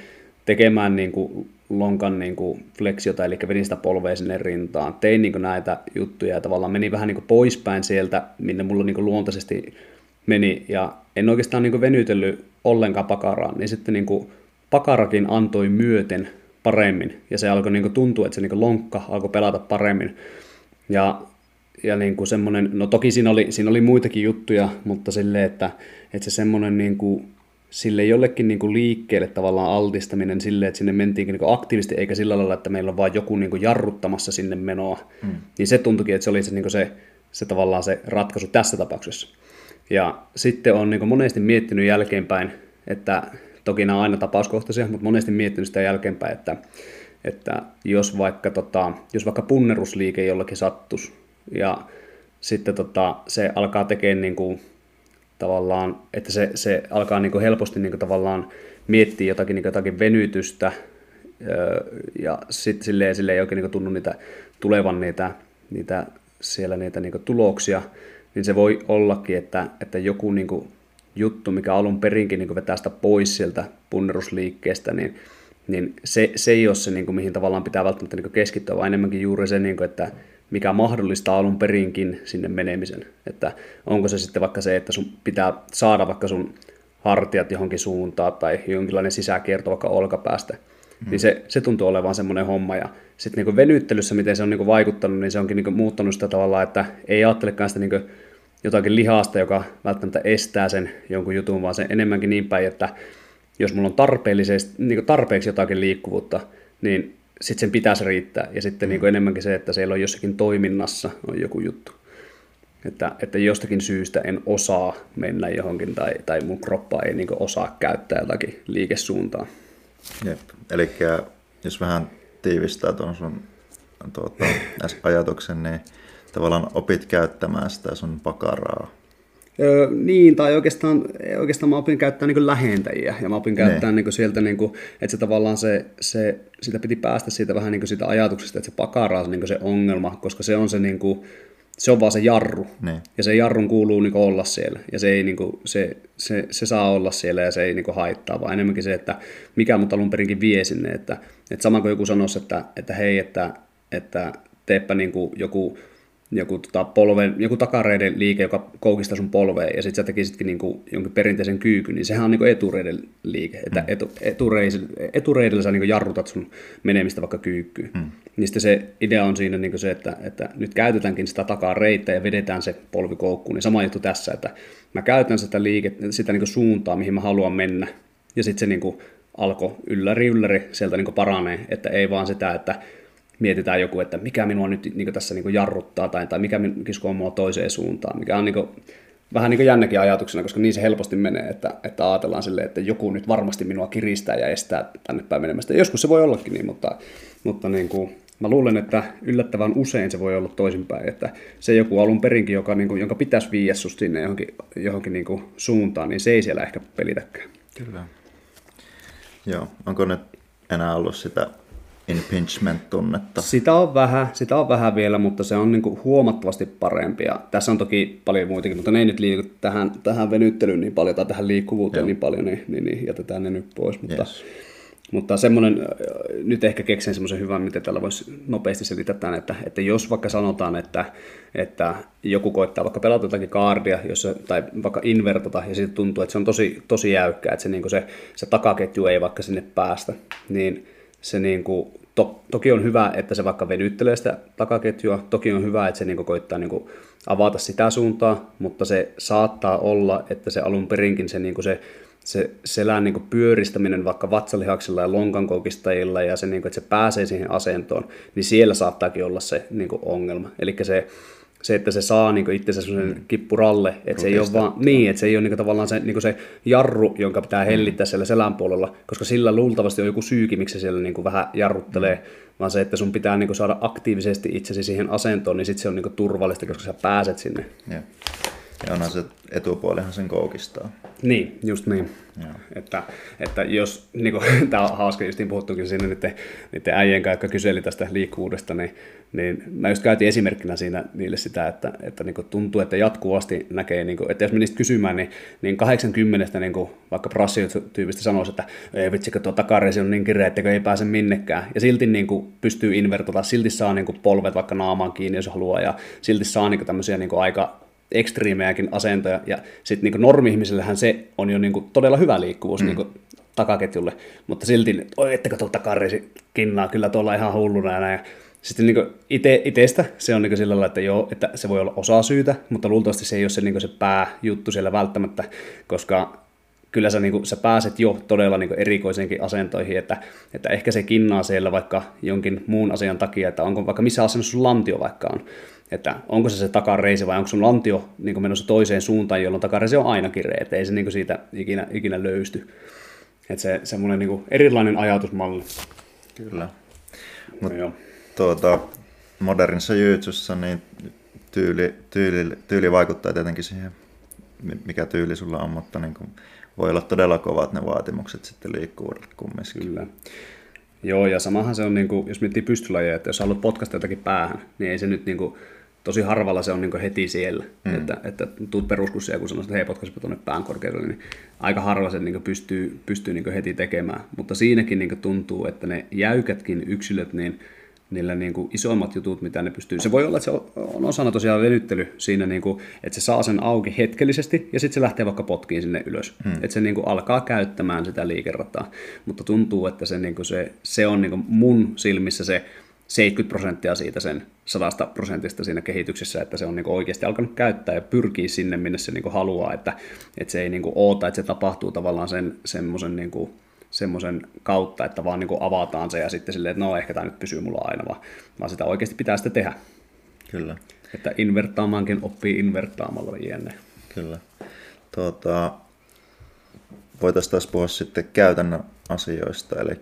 tekemään niin kuin lonkan niin kuin fleksiota, eli vedin sitä polvea sinne rintaan. Tein niin kuin näitä juttuja ja tavallaan meni vähän niin kuin poispäin sieltä, minne mulla niin kuin luontaisesti meni. Ja en oikeastaan niin kuin venytellyt ollenkaan pakaraan, niin sitten niin kuin pakarakin antoi myöten paremmin. Ja se alkoi niin kuin tuntua, että se niin kuin lonkka alkoi pelata paremmin. Ja, ja niin kuin semmoinen, no toki siinä oli, siinä oli muitakin juttuja, mutta silleen, että, että se semmoinen niin kuin sille jollekin niin kuin liikkeelle tavallaan altistaminen sille, että sinne mentiinkin niin kuin aktiivisesti, eikä sillä lailla, että meillä on vain joku niin kuin jarruttamassa sinne menoa, mm. niin se tuntuikin, että se oli se, niin kuin se, se tavallaan se ratkaisu tässä tapauksessa. Ja sitten on niin kuin monesti miettinyt jälkeenpäin, että toki nämä on aina tapauskohtaisia, mutta monesti miettinyt sitä jälkeenpäin, että, että jos, vaikka, tota, jos vaikka punnerusliike jollakin sattus ja sitten tota, se alkaa tekemään niin kuin tavallaan, että se, se alkaa niin kuin helposti niin kuin tavallaan miettiä jotakin, niin kuin jotakin venytystä, ja sitten silleen, silleen ei oikein niin tunnu niitä tulevan niitä, niitä siellä niitä niin tuloksia, niin se voi ollakin, että, että joku niin kuin juttu, mikä alun perinkin niin vetää sitä pois sieltä punnerusliikkeestä, niin, niin se, se ei ole se, niin kuin, mihin tavallaan pitää välttämättä niin keskittyä, vaan enemmänkin juuri se, niin kuin, että mikä mahdollistaa alun perinkin sinne menemisen. Että onko se sitten vaikka se, että sun pitää saada vaikka sun hartiat johonkin suuntaan tai jonkinlainen sisäkierto vaikka olkapäästä. Mm. Niin se, se tuntuu olevan semmoinen homma. Ja sitten niin venyttelyssä, miten se on niin vaikuttanut, niin se onkin niin muuttanut sitä tavalla, että ei ajattelekaan sitä niin jotakin lihasta, joka välttämättä estää sen jonkun jutun, vaan se enemmänkin niin päin, että jos mulla on tarpeellisesti, niin tarpeeksi jotakin liikkuvuutta, niin sitten sen pitäisi riittää. Ja sitten mm. niin kuin enemmänkin se, että siellä on jossakin toiminnassa on joku juttu. Että, että jostakin syystä en osaa mennä johonkin tai, tai mun kroppa ei niin osaa käyttää jotakin liikesuuntaa. Jep. Eli jos vähän tiivistää tuon sun tuota, ajatuksen, niin tavallaan opit käyttämään sitä sun pakaraa Öö, niin, tai oikeastaan, oikeastaan mä opin käyttää niin lähentäjiä, ja mä opin käyttää niin. Sieltä, niin kuin, että se tavallaan se, se, sitä piti päästä siitä vähän niin siitä ajatuksesta, että se pakaraa niin se ongelma, koska se on se, niin kuin, se on vaan se jarru, niin. ja se jarrun kuuluu niin olla siellä, ja se, ei, niin kuin, se, se, se saa olla siellä, ja se ei niin haittaa, vaan enemmänkin se, että mikä mut alun perinkin vie sinne, että, että sama kuin joku sanoisi, että, että hei, että, että teepä niin kuin joku joku, tota, polven, joku takareiden liike, joka koukistaa sun polveen, ja sitten sä tekisitkin niinku jonkin perinteisen kyykyn, niin sehän on niinku etureiden liike. Että mm. etu, etureisillä, etureidellä sä niinku jarrutat sun menemistä vaikka kyykkyyn. Mm. Niin sitten se idea on siinä niinku se, että, että nyt käytetäänkin sitä takareittä ja vedetään se polvi koukkuun. Niin sama juttu tässä, että mä käytän sitä, liike, sitä niinku suuntaa, mihin mä haluan mennä. Ja sitten se niinku alkoi ylläri ylläri sieltä niinku paranee, että ei vaan sitä, että mietitään joku, että mikä minua nyt niin tässä niin jarruttaa tai, tai mikä kiskoo mua toiseen suuntaan, mikä on niin kuin, vähän niin kuin jännäkin ajatuksena, koska niin se helposti menee, että, että ajatellaan silleen, että joku nyt varmasti minua kiristää ja estää tänne päin menemästä. Joskus se voi ollakin niin, mutta, mutta niin kuin, mä luulen, että yllättävän usein se voi olla toisinpäin, että se joku alun perinkin, joka, niin kuin, jonka pitäisi viiä sinne johonkin, johonkin niin kuin suuntaan, niin se ei siellä ehkä pelitäkään. Kyllä. Joo, onko nyt enää ollut sitä impingement-tunnetta? Sitä on vähän, sitä on vähän vielä, mutta se on niin kuin huomattavasti parempi. Ja tässä on toki paljon muitakin, mutta ne ei nyt liiku tähän, tähän venyttelyyn niin paljon tai tähän liikkuvuuteen Joo. niin paljon, niin, niin, niin, jätetään ne nyt pois. Mutta, yes. mutta semmoinen, nyt ehkä keksin semmoisen hyvän, miten tällä voisi nopeasti selittää että, että jos vaikka sanotaan, että, että joku koittaa vaikka pelata jotakin kaardia, jossa, tai vaikka invertata, ja sitten tuntuu, että se on tosi, tosi jäykkää, että se, niin se, se takaketju ei vaikka sinne päästä, niin se niin kuin, to, toki on hyvä, että se vaikka venyttelee sitä takaketjua, toki on hyvä, että se niin koittaa niin avata sitä suuntaa, mutta se saattaa olla, että se alun perinkin se, niin se, se selän niin pyöristäminen vaikka vatsalihaksilla ja lonkankoukistajilla ja se, niin kuin, että se pääsee siihen asentoon, niin siellä saattaakin olla se niin ongelma. Eli se se, että se saa niin itsensä sellaisen mm. kippuralle, että se ei ole vaan, niin, että se ei ole niin tavallaan se, niin se jarru, jonka pitää mm. hellittää siellä selän puolella, koska sillä luultavasti on joku syyki, miksi se siellä niin vähän jarruttelee, mm. vaan se, että sun pitää niin saada aktiivisesti itsesi siihen asentoon, niin sitten se on niin turvallista, koska sä pääset sinne. Yeah. Ja onhan se etupuolihan sen koukistaa. Niin, just niin. Joo. Että, että jos, niin kuin, tämä on hauska, just niin puhuttukin siinä niiden, niiden äijien kanssa, jotka kyseli tästä liikkuvuudesta, niin, niin mä just käytin esimerkkinä siinä niille sitä, että, että niin kuin tuntuu, että jatkuvasti näkee, niin kuin, että jos menisit kysymään, niin, niin 80 niin kuin, vaikka prassityypistä sanoisi, että ei vitsikö tuo takareisi on niin kireä, että ei pääse minnekään, ja silti niin kuin, pystyy invertoida, silti saa niin kuin, polvet vaikka naamaan kiinni, jos haluaa, ja silti saa niin kuin, tämmöisiä niin kuin, aika ekstriimejäkin asentoja, ja sitten niin normi-ihmisellähän se on jo niin kuin, todella hyvä liikkuvuus mm. niin kuin, takaketjulle, mutta silti, oi ettekö tuolta karrisi kinnaa, kyllä tuolla ihan hulluna ja näin. Sitten niin ite, itestä se on niin sillä lailla, että joo, että se voi olla osa syytä, mutta luultavasti se ei ole se, niin se pääjuttu siellä välttämättä, koska kyllä sä, niin kuin, sä pääset jo todella niin erikoisenkin asentoihin, että, että ehkä se kinnaa siellä vaikka jonkin muun asian takia, että onko vaikka missä asennossa sun lantio vaikka on, että onko se se takareisi vai onko sun lantio niin menossa toiseen suuntaan, jolloin takareisi on aina kireä, että ei se niin siitä ikinä, ikinä löysty. Että se semmoinen niin erilainen ajatusmalli. Kyllä. Mut, no, tuota, modernissa jyytsyssä niin tyyli, tyyli, tyyli vaikuttaa tietenkin siihen, mikä tyyli sulla on, mutta niin kuin voi olla todella kovat ne vaatimukset sitten liikkuvuudelle kumminkin. Kyllä. Joo, ja samahan se on, niin kuin, jos miettii pystylajeja, että jos haluat potkasta jotakin päähän, niin ei se nyt niin kuin, tosi harvalla se on niin heti siellä, mm. että, että tuut peruskurssia ja kun sanoo, että hei potkaispa tuonne pään korkeudelle, niin aika harva sen niin pystyy, pystyy niin heti tekemään. Mutta siinäkin niin tuntuu, että ne jäykätkin yksilöt, niin niillä niin kuin isoimmat jutut, mitä ne pystyy. Se voi olla, että se on osana tosiaan venyttely siinä, niin kuin, että se saa sen auki hetkellisesti ja sitten se lähtee vaikka potkiin sinne ylös. Hmm. Että se niin kuin alkaa käyttämään sitä liikerataa. Mutta tuntuu, että se, niin kuin se, se on niin kuin mun silmissä se 70 prosenttia siitä sen 100 prosentista siinä kehityksessä, että se on niinku oikeasti alkanut käyttää ja pyrkii sinne, minne se niinku haluaa, että, että se ei niinku oota, että se tapahtuu tavallaan sen semmoisen niinku, semmoisen kautta, että vaan niin avataan se ja sitten silleen, että no ehkä tämä nyt pysyy mulla aina, vaan, vaan sitä oikeasti pitää sitten tehdä. Kyllä. Että invertaamaankin oppii invertaamalla jne. Kyllä. Tuota, voitaisiin taas puhua sitten käytännön asioista, eli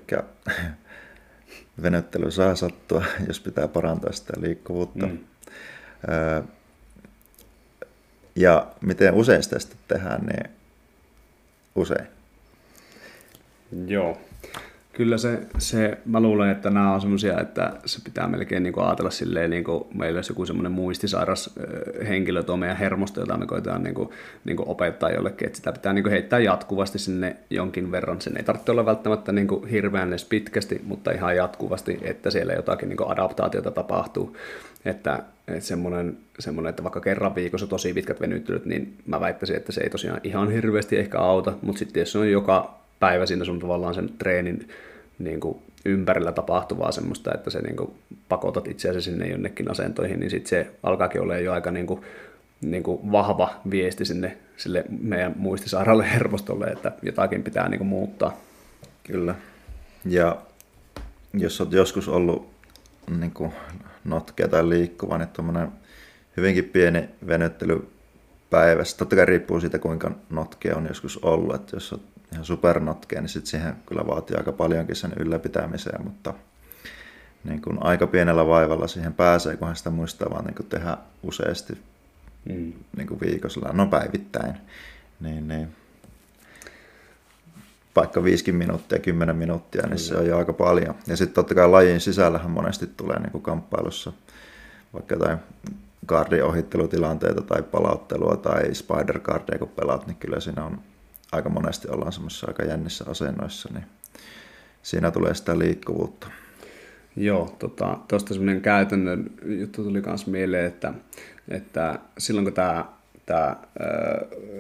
venyttely saa sattua, jos pitää parantaa sitä liikkuvuutta. Mm. ja miten usein sitä sitten tehdään, niin usein. Joo. Kyllä se, se, mä luulen, että nämä on semmoisia, että se pitää melkein niin kuin ajatella silleen, niin kuin meillä olisi joku semmoinen muistisairas henkilö tuo meidän hermosto, jota me koetaan niin kuin, niin kuin opettaa jollekin, että sitä pitää niin kuin heittää jatkuvasti sinne jonkin verran. Sen ei tarvitse olla välttämättä niin kuin hirveän edes pitkästi, mutta ihan jatkuvasti, että siellä jotakin niin kuin adaptaatiota tapahtuu. Että, että semmoinen, semmoinen, että vaikka kerran viikossa tosi pitkät venyttelyt, niin mä väittäisin, että se ei tosiaan ihan hirveästi ehkä auta, mutta sitten jos se on joka päivä siinä sun tavallaan sen treenin niin kuin ympärillä tapahtuvaa semmoista, että se niin kuin pakotat itseäsi sinne jonnekin asentoihin, niin sitten se alkaakin olla jo aika niin kuin, niin kuin vahva viesti sinne sille meidän muistisairaalle hermostolle, että jotakin pitää niin kuin muuttaa. Kyllä. Ja jos olet joskus ollut niin kuin notkea tai liikkuva, niin tuommoinen hyvinkin pieni venyttely päivässä. Totta kai riippuu siitä, kuinka notkea on joskus ollut. Että jos olet ihan supernotkea, niin sitten siihen kyllä vaatii aika paljonkin sen ylläpitämiseen, mutta niin kuin aika pienellä vaivalla siihen pääsee, kunhan sitä muistaa vaan niin kuin tehdä useasti mm. niin kuin viikossa, no päivittäin. Niin, niin. Vaikka 5 minuuttia, 10 minuuttia, niin mm. se on jo aika paljon. Ja sitten totta kai lajin sisällähän monesti tulee niin kuin kamppailussa vaikka jotain gardiohittelutilanteita tai palauttelua tai spider guardia, kun pelaat, niin kyllä siinä on aika monesti ollaan semmoisissa aika jännissä asennoissa, niin siinä tulee sitä liikkuvuutta. Joo, tuosta tota, semmoinen käytännön juttu tuli myös mieleen, että, että silloin kun tämä tämä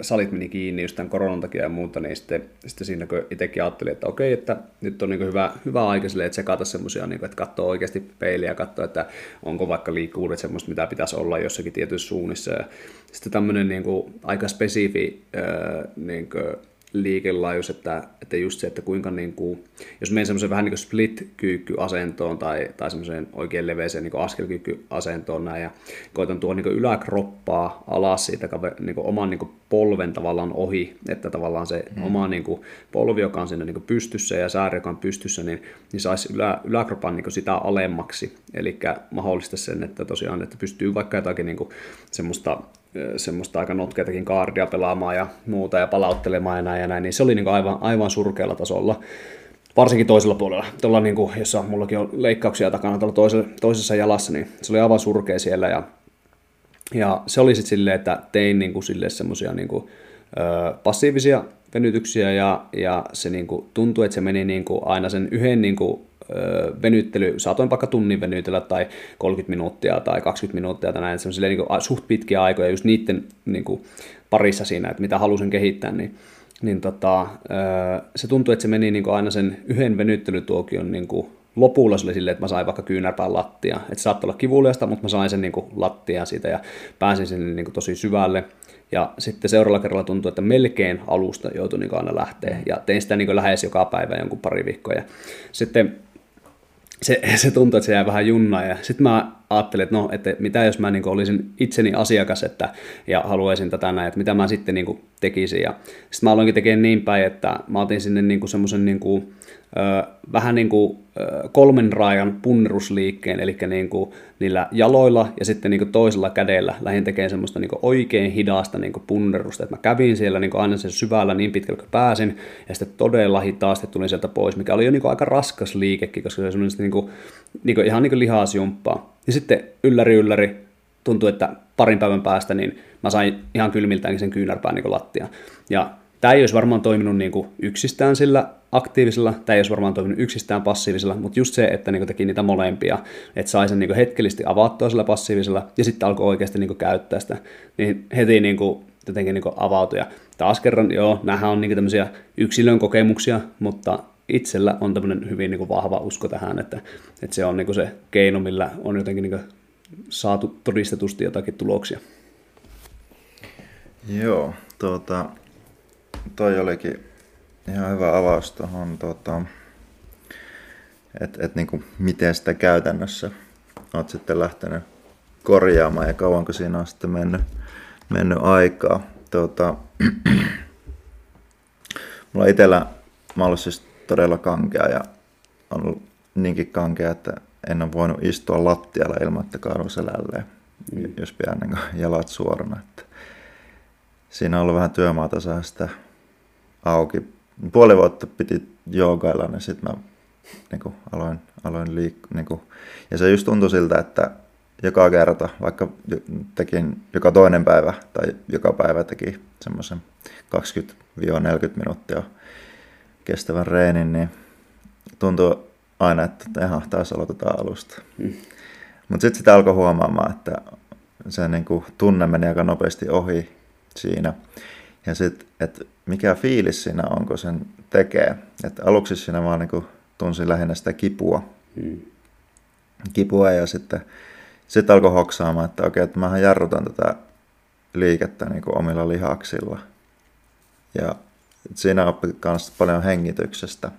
salit meni kiinni just tämän koronan takia ja muuta, niin sitten, sitten siinä kun itsekin ajattelin, että okei, että nyt on niin hyvä, hyvä aika sille, että sekata semmoisia, niin että katsoo oikeasti peiliä ja katsoo, että onko vaikka liikkuvuudet semmoista, mitä pitäisi olla jossakin tietyissä suunnissa. Ja sitten tämmöinen niin kuin, aika spesifi niin kuin, liikelaajus, että, että just se, että kuinka niin kuin, jos menen semmoisen vähän niin kuin split-kyykkyasentoon tai, tai semmoiseen oikein leveeseen niin askelkyykkyasentoon näin, ja koitan tuoda niin yläkroppaa alas siitä niin kuin oman niin kuin polven tavallaan ohi, että tavallaan se hmm. oma niin kuin polvi, joka on siinä niin kuin pystyssä ja sääri, joka on pystyssä, niin, niin saisi ylä, yläkropan niin kuin sitä alemmaksi, eli mahdollista sen, että tosiaan, että pystyy vaikka jotakin niin kuin semmoista semmoista aika notkeitakin kaardia pelaamaan ja muuta ja palauttelemaan ja näin ja näin, niin se oli niin aivan, aivan surkealla tasolla. Varsinkin toisella puolella, tuolla niin kuin, jossa mullakin on leikkauksia takana tuolla toisessa, toisessa jalassa, niin se oli aivan surkea siellä ja, ja se oli sitten silleen, että tein niin kuin, semmoisia niin kuin, passiivisia venytyksiä ja, ja se niin kuin, tuntui, että se meni niin kuin, aina sen yhden niin kuin, venyttely, saatoin vaikka tunnin venytellä tai 30 minuuttia tai 20 minuuttia tai näin, semmoisille niin suht pitkiä aikoja just niiden niin kuin, parissa siinä, että mitä halusin kehittää, niin, niin tota, se tuntui, että se meni niin kuin aina sen yhden venyttelytuokion niin kuin, lopulla se oli silleen, että mä sain vaikka kyynärpään lattia. Että saattoi olla kivuliasta, mutta mä sain sen niin kuin, lattia siitä ja pääsin sinne niin kuin, tosi syvälle. Ja sitten seuraavalla kerralla tuntui, että melkein alusta joutui niin aina lähteä. Ja tein sitä niin lähes joka päivä jonkun pari viikkoa. Ja sitten se, se tuntui, että se jäi vähän junnaa. Ja sitten mä ajattelin, että no, että mitä jos mä niin olisin itseni asiakas että, ja haluaisin tätä näin, että mitä mä sitten niin tekisin. Ja sitten mä aloinkin tekemään niin päin, että mä otin sinne niin semmoisen niin vähän niin kuin kolmen raajan punnerusliikkeen, eli niin kuin niillä jaloilla ja sitten niin kuin toisella kädellä lähdin tekemään semmoista niin kuin oikein hidasta niin kuin punnerusta, että mä kävin siellä niin kuin aina sen syvällä niin pitkälle kuin pääsin, ja sitten todella hitaasti tulin sieltä pois, mikä oli jo niin kuin aika raskas liikekin, koska se oli semmoinen niin kuin, niin kuin ihan niin kuin lihasjumppaa. Ja sitten ylläri ylläri tuntui, että parin päivän päästä niin mä sain ihan kylmiltäänkin sen kyynärpään niin lattia. Ja Tämä ei olisi varmaan toiminut niin kuin yksistään sillä aktiivisella, tämä ei olisi varmaan toiminut yksistään passiivisella, mutta just se, että niin teki niitä molempia, että sai sen niin hetkellisesti avattua sillä passiivisella ja sitten alkoi oikeasti niin käyttää sitä, niin heti niin kuin, jotenkin niin avautui. Ja taas kerran, joo, nämähän on niin tämmöisiä yksilön kokemuksia, mutta itsellä on tämmöinen hyvin niin vahva usko tähän, että, että se on niin se keino, millä on jotenkin niin saatu todistetusti jotakin tuloksia. Joo, tuota, toi olikin ihan hyvä avaus tuohon, tota, että et niinku, miten sitä käytännössä olet sitten lähtenyt korjaamaan ja kauanko siinä on sitten mennyt, mennyt aikaa. Tota, mulla itsellä, mä ollut siis todella kankea ja on ollut niinkin kankea, että en ole voinut istua lattialla ilman, että kaadun selälleen, mm. jos pidän niin jalat suorana. Että siinä on ollut vähän työmaata saada sitä auki. Puoli vuotta piti joogailla, niin sitten mä niin kuin, aloin, aloin liikkua. Niin kuin, ja se just tuntui siltä, että joka kerta, vaikka tekin joka toinen päivä tai joka päivä teki semmoisen 20-40 minuuttia kestävän reenin, niin tuntuu aina, että ihan taas aloitetaan alusta. Mm. Mutta sitten sitä alkoi huomaamaan, että se niin kuin, tunne meni aika nopeasti ohi siinä. Ja sitten, että mikä fiilis siinä on, kun sen tekee. Että aluksi siinä vaan niin tunsin lähinnä sitä kipua. Hmm. Kipua ja sitten sit alkoi hoksaamaan, että okei, että mähän jarrutan tätä liikettä niin kuin omilla lihaksilla. Ja siinä oppi myös paljon hengityksestä.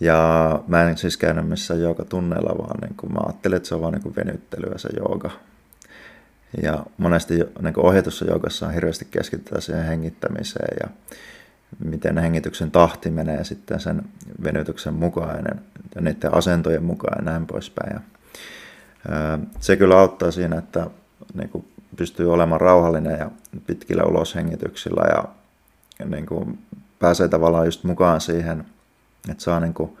Ja mä en siis käynyt missään tunneilla, vaan niin kuin mä ajattelin, että se on vaan niin venyttelyä se jooga. Ja monesti niin ohjatussa joukassa on hirveästi keskitytään siihen hengittämiseen ja miten hengityksen tahti menee sitten sen venytyksen mukainen ja niiden asentojen mukaan ja näin poispäin. Ja, se kyllä auttaa siinä, että niin kuin pystyy olemaan rauhallinen ja pitkillä uloshengityksillä ja niin kuin pääsee tavallaan just mukaan siihen, että saa niin kuin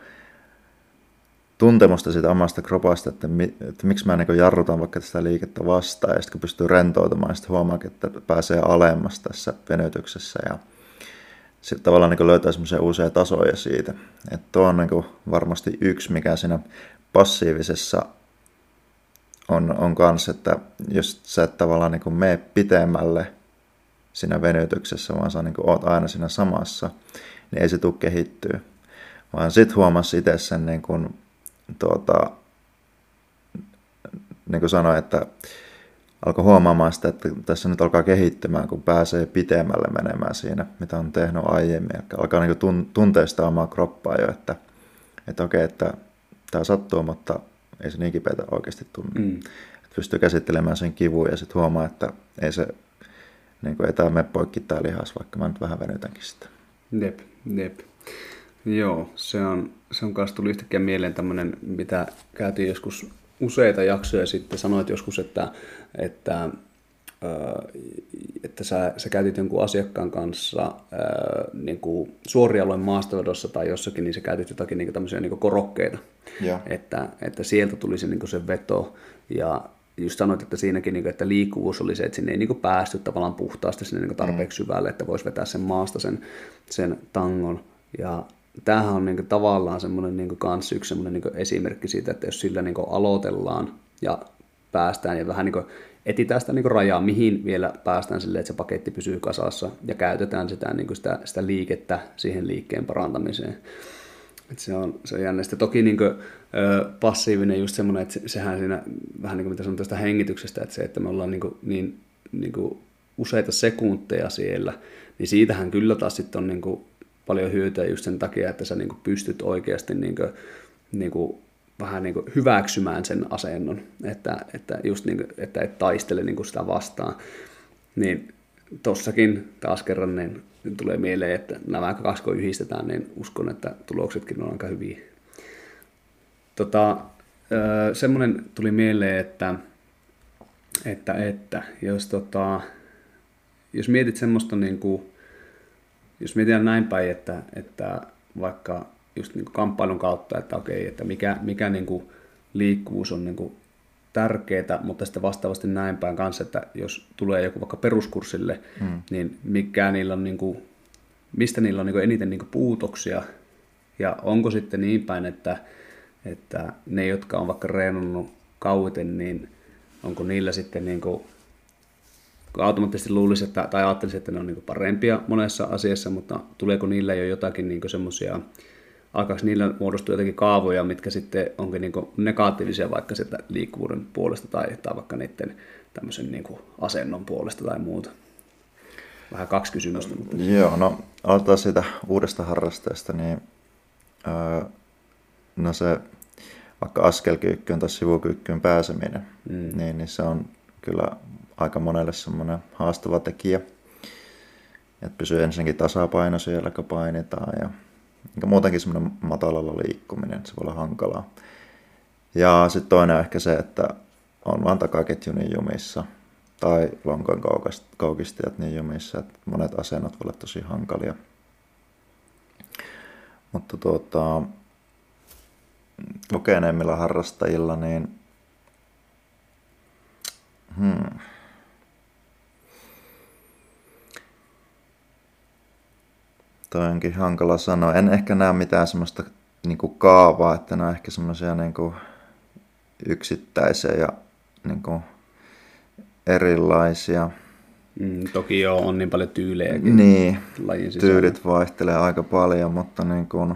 tuntemusta siitä omasta kropasta, että, mi, että miksi mä niin jarrutan vaikka sitä liikettä vastaan, ja sitten kun pystyy rentoutumaan, sitten huomaa, että pääsee alemmas tässä venytyksessä, ja sitten tavallaan niin löytää semmoisia uusia tasoja siitä. Että tuo on niin varmasti yksi, mikä siinä passiivisessa on, on kanssa, että jos sä et tavallaan niin mene pitemmälle siinä venytyksessä, vaan sä niin oot aina siinä samassa, niin ei se tule kehittyä. Vaan sitten huomasi itse sen niin kuin tuota, niin kuin sanoin, että alkoi huomaamaan sitä, että tässä nyt alkaa kehittymään, kun pääsee pitemmälle menemään siinä, mitä on tehnyt aiemmin. Eli alkaa niin kuin tunteista omaa kroppaa jo, että, että okei, että tämä sattuu, mutta ei se niin kipeätä oikeasti tunne. Mm. Että pystyy käsittelemään sen kivun ja sitten huomaa, että ei se niin kuin, ei tämä mene poikki tämä lihas, vaikka mä nyt vähän venytänkin sitä. Jep, jep. Joo, se on, se on kanssa tuli yhtäkkiä mieleen tämmöinen, mitä käytiin joskus useita jaksoja sitten, sanoit joskus, että, että että sä, sä käytit jonkun asiakkaan kanssa niin kuin suorialojen maastovedossa tai jossakin, niin sä käytit jotakin niin kuin tämmöisiä niin kuin korokkeita. Ja. Että, että sieltä tuli se, niin kuin se veto. Ja just sanoit, että siinäkin, niin kuin, että liikkuvuus oli se, että sinne ei niin kuin päästy tavallaan puhtaasti sinne niin kuin tarpeeksi mm. syvälle, että voisi vetää sen maasta sen, sen tangon. Ja tämähän on niin tavallaan semmoinen niin kans yksi semmoinen niin esimerkki siitä, että jos sillä niin aloitellaan ja päästään ja vähän niin kuin, etitään sitä niin rajaa, mihin vielä päästään sille, että se paketti pysyy kasassa ja käytetään sitä, niin sitä, sitä liikettä siihen liikkeen parantamiseen. Et se, on, se on jännä. Sitten toki niin kuin, ö, passiivinen just semmoinen, että sehän siinä vähän niin kuin mitä sanotaan tästä hengityksestä, että se, että me ollaan niin, kuin, niin, niin kuin useita sekunteja siellä, niin siitähän kyllä taas sitten on niin kuin paljon hyötyä just sen takia, että sä niin kuin pystyt oikeasti niin kuin, niin kuin vähän niin kuin hyväksymään sen asennon, että, että, just niin kuin, että et taistele niin kuin sitä vastaan. Niin tossakin taas kerran niin tulee mieleen, että nämä kaksi kun yhdistetään, niin uskon, että tuloksetkin on aika hyviä. Tota, semmoinen tuli mieleen, että, että, että jos, tota, jos mietit semmoista, niin kuin, jos mietitään näin päin, että, että vaikka just niin kuin kamppailun kautta, että okei, että mikä, mikä niin kuin liikkuvuus on niin kuin tärkeää, mutta sitten vastaavasti näin päin kanssa, että jos tulee joku vaikka peruskurssille, mm. niin mikä niillä on, niin kuin, mistä niillä on niin kuin eniten niin kuin puutoksia, ja onko sitten niin päin, että, että ne, jotka on vaikka reenannut kauiten, niin onko niillä sitten niin kuin, automaattisesti luulisi, että, tai ajattelisin, että ne on niin kuin parempia monessa asiassa, mutta tuleeko niillä jo jotakin niin semmoisia alkaako niillä muodostua jotenkin kaavoja, mitkä sitten onkin niin negatiivisia vaikka sieltä liikkuvuuden puolesta tai, tai vaikka niiden tämmöisen niin asennon puolesta tai muuta. Vähän kaksi kysymystä. Mutta... Joo, no aloitetaan siitä uudesta harrasteesta, niin öö, no se vaikka askelkyykkyyn tai sivukyykkyyn pääseminen, mm. niin, niin se on kyllä aika monelle semmoinen haastava tekijä. Että pysyy ensinnäkin tasapaino siellä, kun painitaan ja ja muutenkin semmoinen matalalla liikkuminen, se voi olla hankalaa. Ja sitten toinen ehkä se, että on vaan takaketju niin jumissa tai lonkojen kaukistijat niin jumissa, että monet asennot voi olla tosi hankalia. Mutta tuota, kokeneemmilla harrastajilla, niin hmm, Toi onkin hankala sanoa. En ehkä näe mitään semmoista niin kuin kaavaa, että ne on ehkä semmoisia niin kuin yksittäisiä ja niin kuin erilaisia. Mm, toki joo, on niin paljon tyylejäkin. Niin, tyylit vaihtelee aika paljon, mutta niin kuin,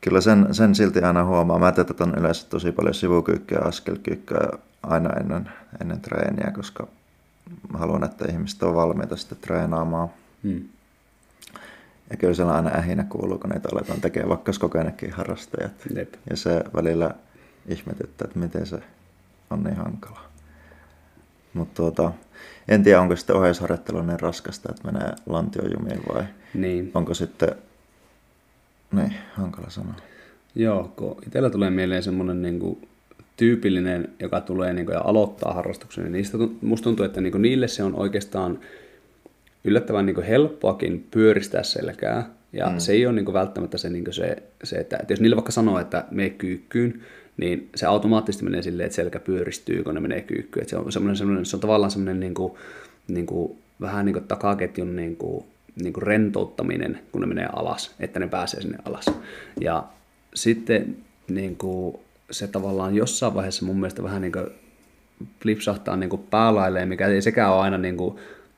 kyllä sen, sen silti aina huomaa. Mä teen yleensä tosi paljon sivukyykkyä ja askelkyykkyä aina ennen, ennen treeniä, koska mä haluan, että ihmiset on valmiita sitten treenaamaan. Hmm. Ja kyllä siellä aina ähinä kuuluu, kun niitä aletaan tekemään, vaikka kokenekin harrastajat. Jep. Ja se välillä ihmetyttää, että miten se on niin hankala. Mutta tuota, en tiedä, onko sitten oheisharjoittelu niin raskasta, että menee lantiojumiin vai niin. onko sitten, niin, hankala sanoa. Joo, kun itsellä tulee mieleen semmoinen niin kuin tyypillinen, joka tulee niin kuin, ja aloittaa harrastuksen, niin niistä musta tuntuu, että niin kuin, niille se on oikeastaan yllättävän niin helppoakin pyöristää selkää. Ja mm. se ei ole niin välttämättä se, niin se, se että, että jos niille vaikka sanoo, että me kyykkyyn, niin se automaattisesti menee silleen, että selkä pyöristyy, kun ne menee kyykkyyn. Että se, on semmoinen, semmoinen, se on tavallaan semmoinen niin kuin, niin kuin, vähän niin kuin takaketjun niin kuin, niin kuin rentouttaminen, kun ne menee alas, että ne pääsee sinne alas. Ja sitten niin kuin, se tavallaan jossain vaiheessa mun mielestä vähän niin kuin flipsahtaa niin kuin päälailleen, mikä ei sekään ole aina niin kuin,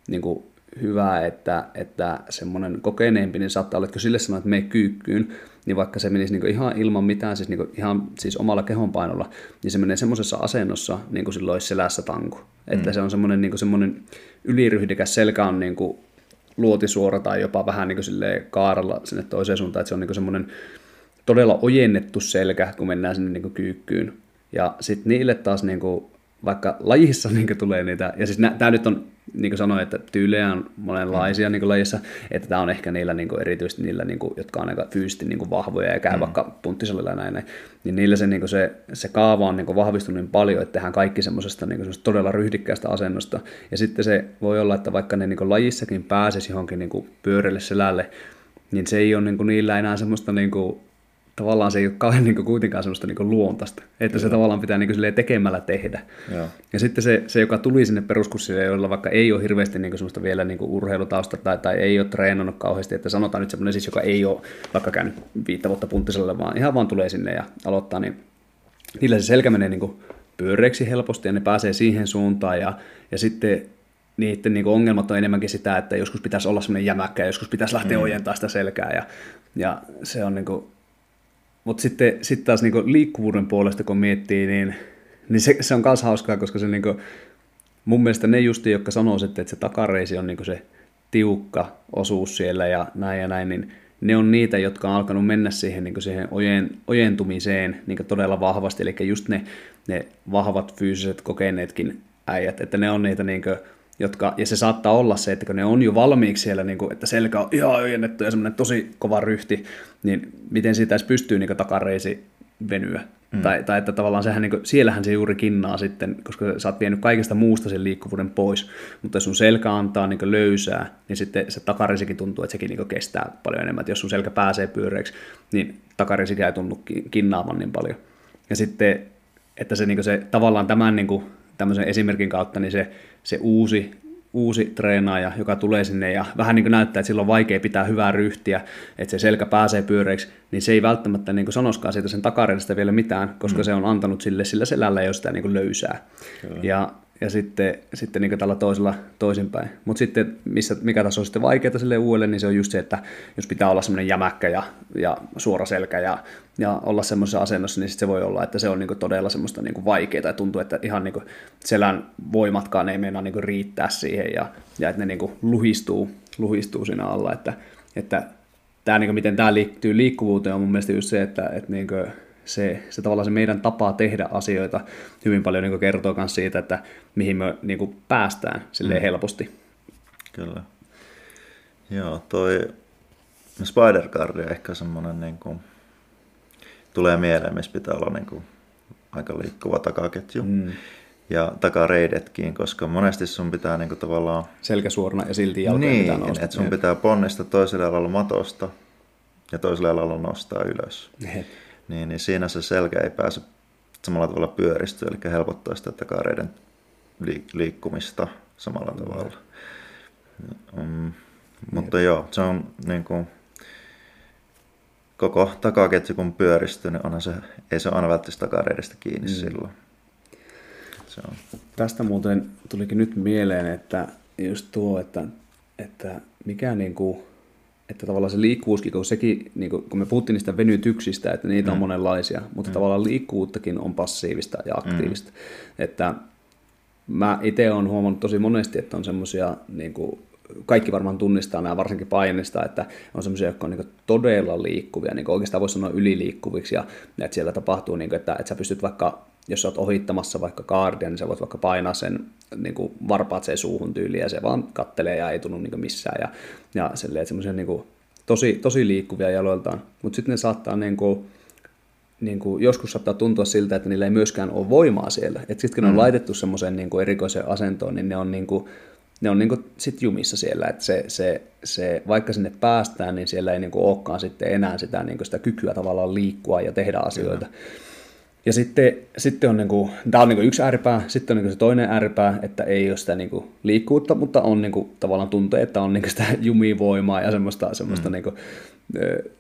niin kuin hyvä, että, että semmoinen kokeneempi, niin saattaa olla, että kun sille sanoo, että mene kyykkyyn, niin vaikka se menisi niin ihan ilman mitään, siis, niin ihan siis omalla kehonpainolla, niin se menee semmoisessa asennossa, niin kuin silloin olisi selässä tanku. Mm. Että se on semmoinen, niin semmoinen yliryhdikäs selkä on niin kuin luotisuora tai jopa vähän niin kuin kaaralla sinne toiseen suuntaan, että se on niin semmoinen todella ojennettu selkä, kun mennään sinne niin kuin kyykkyyn. Ja sitten niille taas niin kuin vaikka lajissa niin tulee niitä, ja siis tämä nyt on, niin kuin sanoin, että tyylejä on monenlaisia mm. niin lajissa, että tämä on ehkä niillä niin kuin, erityisesti niillä, niin kuin, jotka on aika fyysisesti niin kuin, vahvoja ja käy mm. vaikka punttisalilla näin, näin, niin niillä se, niin kuin, se, se kaava on niin kuin, vahvistunut niin paljon, että tehdään kaikki semmoisesta niin kuin, todella ryhdikkäästä asennosta, ja sitten se voi olla, että vaikka ne niin kuin, lajissakin pääsisi johonkin niin kuin, pyörälle selälle, niin se ei ole niin kuin, niillä enää semmoista niin kuin, tavallaan se ei ole kauhean niin kuin, kuitenkaan semmoista niin luontaista, että Joo. se tavallaan pitää niin kuin, tekemällä tehdä. Joo. Ja sitten se, se, joka tuli sinne peruskurssille, jolla vaikka ei ole hirveästi niin kuin, semmoista vielä niin kuin, urheilutausta tai, tai ei ole treenannut kauheasti, että sanotaan nyt semmoinen siis, joka ei ole vaikka käynyt viittä vuotta punttiselle, vaan ihan vaan tulee sinne ja aloittaa, niin niillä se selkä menee niin kuin, pyöreäksi helposti ja ne pääsee siihen suuntaan ja, ja sitten niiden niin ongelmat on enemmänkin sitä, että joskus pitäisi olla semmoinen jämäkkä ja joskus pitäisi lähteä mm. ojentaa sitä selkää ja, ja se on niin kuin, mutta sitten sit taas niinku liikkuvuuden puolesta kun miettii, niin, niin se, se on myös hauskaa, koska se niinku, mun mielestä ne justi, jotka sanoo sitten, että se takareisi on niinku se tiukka osuus siellä ja näin ja näin, niin ne on niitä, jotka on alkanut mennä siihen, niin siihen ojen, ojentumiseen niin todella vahvasti, eli just ne, ne vahvat fyysiset kokeneetkin äijät, että ne on niitä niin kuin, jotka, ja se saattaa olla se, että kun ne on jo valmiiksi siellä, niin kuin, että selkä on ihan ojennettu ja semmoinen tosi kova ryhti, niin miten siitä edes pystyy niin takareisi venyä. Mm. Tai, tai että tavallaan sehän, niin kuin, siellähän se juuri kinnaa sitten, koska sä oot vienyt kaikesta muusta sen liikkuvuuden pois, mutta jos sun selkä antaa niin löysää, niin sitten se takarisikin tuntuu, että sekin niin kestää paljon enemmän. Että jos sun selkä pääsee pyöreäksi, niin takarisikin ei tunnu kinnaavan niin paljon. Ja sitten, että se, niin se tavallaan tämän niin kuin, tämmöisen esimerkin kautta, niin se, se uusi, uusi treenaaja, joka tulee sinne ja vähän niin kuin näyttää, että sillä on vaikea pitää hyvää ryhtiä, että se selkä pääsee pyöreiksi, niin se ei välttämättä niin kuin sanoskaan siitä sen takareidesta vielä mitään, koska mm. se on antanut sille sillä selällä jo sitä niin kuin löysää. Kyllä. Ja ja sitten, sitten niin tällä toisella toisinpäin. Mutta sitten missä, mikä tässä on sitten vaikeaa sille uudelle, niin se on just se, että jos pitää olla semmoinen jämäkkä ja, ja suora selkä ja, ja olla semmoisessa asennossa, niin sitten se voi olla, että se on niin todella semmoista niin vaikeaa ja tuntuu, että ihan niin selän voimatkaan ei meinaa niin riittää siihen ja, ja että ne niin luhistuu, luhistuu siinä alla, että, että tämä, niin miten tämä liittyy liikkuvuuteen on mun mielestä just se, että, että niin kuin, se, se tavallaan se meidän tapa tehdä asioita hyvin paljon niin kertoo myös siitä, että mihin me niin kuin päästään sille mm. helposti. Kyllä. Joo, toi spider on ehkä semmoinen niin kuin, tulee mieleen, missä pitää olla niin kuin, aika liikkuva takaketju. Mm. Ja takareidetkin, koska monesti sun pitää niin kuin, tavallaan... Selkä suorana ja silti jalkoja niin, pitää nostaa. että sun pitää ponnista toiselle alalla matosta ja toiselle alalla nostaa ylös niin, niin siinä se selkä ei pääse samalla tavalla pyöristyä, eli helpottaa sitä takareiden liikkumista samalla tavalla. Mm, mutta joo, se on niin kuin, koko takaketju kun pyöristyy, niin onhan se, ei se ole aina välttämättä takareidestä kiinni mm. silloin. Se on. Tästä muuten tulikin nyt mieleen, että just tuo, että, että mikä niin kuin, että tavallaan se liikkuvuuskin, kun, sekin, niin kun me puhuttiin niistä venytyksistä, että niitä mm. on monenlaisia, mutta mm. tavallaan liikkuvuuttakin on passiivista ja aktiivista. Mm. Että mä itse olen huomannut tosi monesti, että on semmoisia, niin kaikki varmaan tunnistaa nämä varsinkin painista, että on semmoisia, jotka on niin todella liikkuvia, niin oikeastaan voisi sanoa yliliikkuviksi, ja että siellä tapahtuu, niin kuin, että, että sä pystyt vaikka jos sä oot ohittamassa vaikka kaardia, niin sä voit vaikka painaa sen niin kuin varpaat sen suuhun tyyliin ja se vaan kattelee ja ei tunnu niin missään. Ja, ja semmoisia niin kuin, tosi, tosi liikkuvia jaloiltaan. Mutta sitten ne saattaa niin kuin, niin kuin, joskus saattaa tuntua siltä, että niillä ei myöskään ole voimaa siellä. Sitten kun mm. ne on mm. laitettu semmoiseen niin erikoiseen asentoon, niin ne on niin kuin, ne on niin kuin sit jumissa siellä, että se, se, se, vaikka sinne päästään, niin siellä ei niin kuin olekaan sitten enää sitä, niin kuin sitä kykyä tavallaan liikkua ja tehdä asioita. Kyllä. Ja sitten, sitten on, niin kuin, tämä on niin kuin yksi ääripää, sitten on niin se toinen ääripää, että ei ole sitä niin liikkuutta, mutta on niin kuin, tavallaan tuntee, että on niin sitä jumivoimaa ja semmoista, semmoista mm. niin kuin,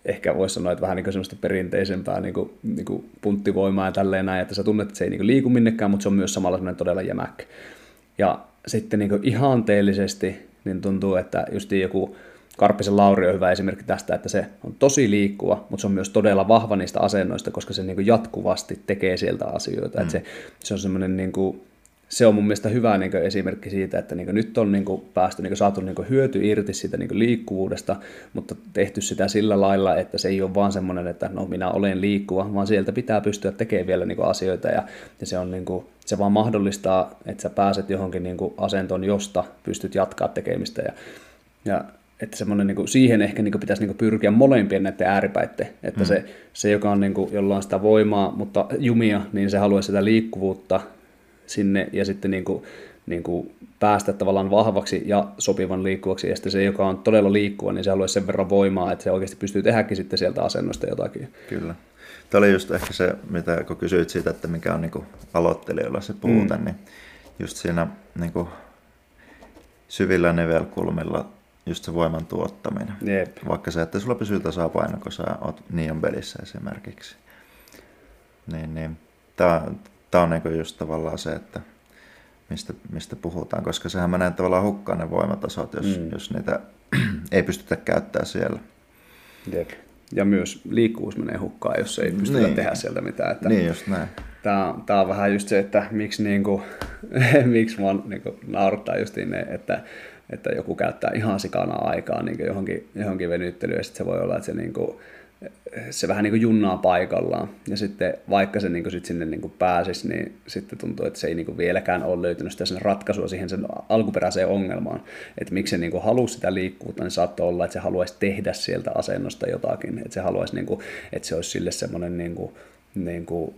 ehkä voisi sanoa, että vähän niin semmoista perinteisempää niin kuin, niin kuin punttivoimaa ja tälleen näin, että sä tunnet, että se ei niin liiku minnekään, mutta se on myös samalla semmoinen todella jämäkkä. Ja sitten niin kuin ihanteellisesti niin tuntuu, että just joku Karppisen Lauri on hyvä esimerkki tästä, että se on tosi liikkuva, mutta se on myös todella vahva niistä asennoista, koska se niin jatkuvasti tekee sieltä asioita. Mm. Että se, se on semmoinen niin kuin, se on mun mielestä hyvä niin esimerkki siitä, että niin nyt on niin päästy niin saatu niin hyöty irti siitä niin liikkuvuudesta, mutta tehty sitä sillä lailla, että se ei ole vaan semmoinen, että no minä olen liikkuva, vaan sieltä pitää pystyä tekemään vielä niin asioita ja, ja se, on niin kuin, se vaan mahdollistaa, että sä pääset johonkin niin asentoon, josta pystyt jatkaa tekemistä ja, ja että semmoinen, niin kuin, siihen ehkä niin kuin, pitäisi niin kuin, pyrkiä molempien näiden ääripäitten, että mm. se, se, joka on, niin kuin, jolla on sitä voimaa, mutta jumia, niin se haluaa sitä liikkuvuutta sinne ja sitten niin kuin, niin kuin päästä tavallaan vahvaksi ja sopivan liikkuvaksi, ja sitten se, joka on todella liikkuva, niin se haluaisi sen verran voimaa, että se oikeasti pystyy tehdäkin sitten sieltä asennosta jotakin. Kyllä. Tämä oli just ehkä se, mitä kun kysyit siitä, että mikä on niin aloittelijoilla se puute, mm. niin just siinä niin kuin syvillä nivelkulmilla just se voiman tuottaminen. Jep. Vaikka se, että sulla pysyy tasapaino, kun sä oot Nion pelissä esimerkiksi. Niin, niin. Tämä, tämä on niin just tavallaan se, että mistä, mistä puhutaan, koska sehän menee tavallaan hukkaan ne voimatasot, jos, mm. jos niitä ei pystytä käyttämään siellä. Jep. Ja myös liikkuvuus menee hukkaan, jos ei pystytä niin. tehdä sieltä mitään. Että niin just näin. Tämä, tämä on vähän just se, että miksi, niin kuin, miksi mua niin kuin, naurattaa just ne, että, että joku käyttää ihan sikana aikaa niin johonkin, johonkin venyttelyyn ja sitten se voi olla, että se niin kuin, se vähän niin kuin junnaa paikallaan. Ja sitten vaikka se niin kuin sit sinne niin kuin pääsisi, niin sitten tuntuu, että se ei niin kuin vieläkään ole löytynyt sitä sen ratkaisua siihen sen alkuperäiseen ongelmaan. Että miksi se niin kuin halusi sitä liikkuvuutta, niin saattoi olla, että se haluaisi tehdä sieltä asennosta jotakin. Että se haluaisi, niin kuin, että se olisi sille semmoinen niin kuin, niin kuin,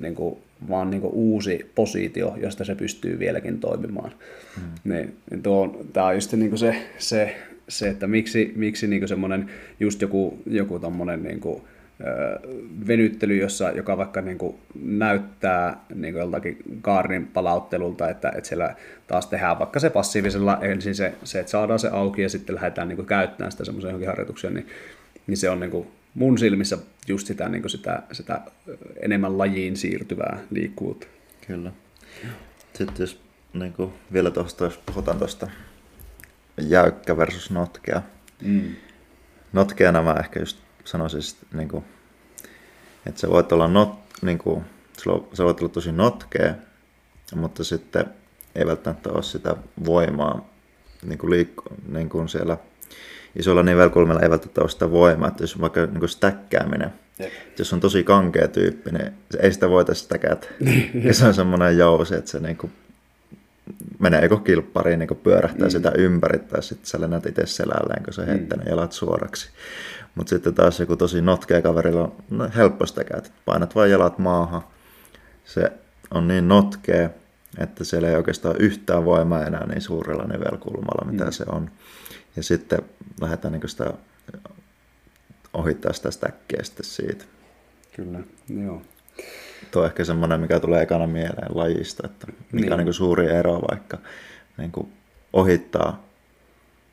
niin kuin, vaan niin kuin uusi positio, josta se pystyy vieläkin toimimaan. Hmm. Niin, niin tuo, tämä on just niin kuin se, se se, että miksi, miksi niin semmoinen just joku, joku tommonen niin kuin, venyttely, jossa, joka vaikka niin kuin näyttää niin kuin joltakin kaarin palauttelulta, että, että siellä taas tehdään vaikka se passiivisella, ensin se, se että saadaan se auki ja sitten lähdetään niin kuin käyttämään sitä semmoisen johonkin harjoitukseen, niin, niin se on niin kuin mun silmissä just sitä, niin kuin sitä, sitä enemmän lajiin siirtyvää liikkuvuutta. Kyllä. Sitten jos niin kuin vielä tuosta, jos puhutaan tuosta jäykkä versus notkea. Mm. Notkeana mä ehkä just sanoisin, niin kuin, että se voit olla not, niin kuin, se voit olla tosi notkea, mutta sitten ei välttämättä ole sitä voimaa niin kuin liikku, niin kuin siellä isolla nivelkulmilla ei välttämättä ole sitä voimaa, että jos vaikka niin kuin stäkkääminen, Jep. jos on tosi kankea tyyppi, niin ei sitä voitaisiin stäkätä. se on semmoinen jousi, että se niin kuin menee joko kilppariin, niin pyörähtää mm. sitä ympäri, tai sitten sä lennät itse selälleen, kun sä heittänyt mm. jalat suoraksi. Mutta sitten taas joku tosi notkea kaverilla on no, helppo sitä käytä. Painat vain jalat maahan. Se on niin notkea, että siellä ei oikeastaan yhtään voimaa enää niin suurella nivelkulmalla, mitä mm. se on. Ja sitten lähdetään niin sitä ohittaa sitä stäkkiä sitten siitä. Kyllä, joo. Tuo on ehkä semmoinen, mikä tulee ekana mieleen lajista, että mikä niin. on niin suuri ero vaikka niin kuin ohittaa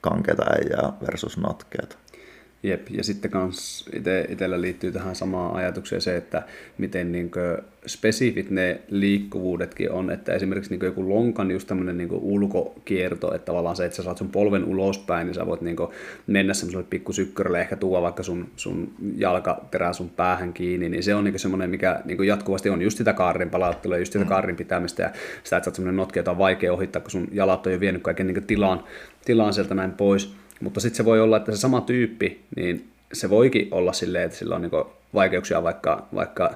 kankeita äijää versus notkeita. Jep, ja sitten kans ite, itsellä liittyy tähän samaan ajatukseen se, että miten niin spesifit ne liikkuvuudetkin on, että esimerkiksi niin joku lonkan just tämmöinen niin ulkokierto, että tavallaan se, että sä saat sun polven ulospäin, niin sä voit niin mennä semmoiselle pikkusykkörälle, ehkä tuoda vaikka sun, sun jalkaterää sun päähän kiinni, niin se on niin semmoinen, mikä niin jatkuvasti on just sitä kaarin palauttelua, just sitä mm. kaarin pitämistä ja sitä, että sä oot semmoinen notki, jota on vaikea ohittaa, kun sun jalat on jo vienyt kaiken niin tilaan, tilaan sieltä näin pois. Mutta sitten se voi olla, että se sama tyyppi, niin se voikin olla silleen, että sillä on niin vaikeuksia vaikka, vaikka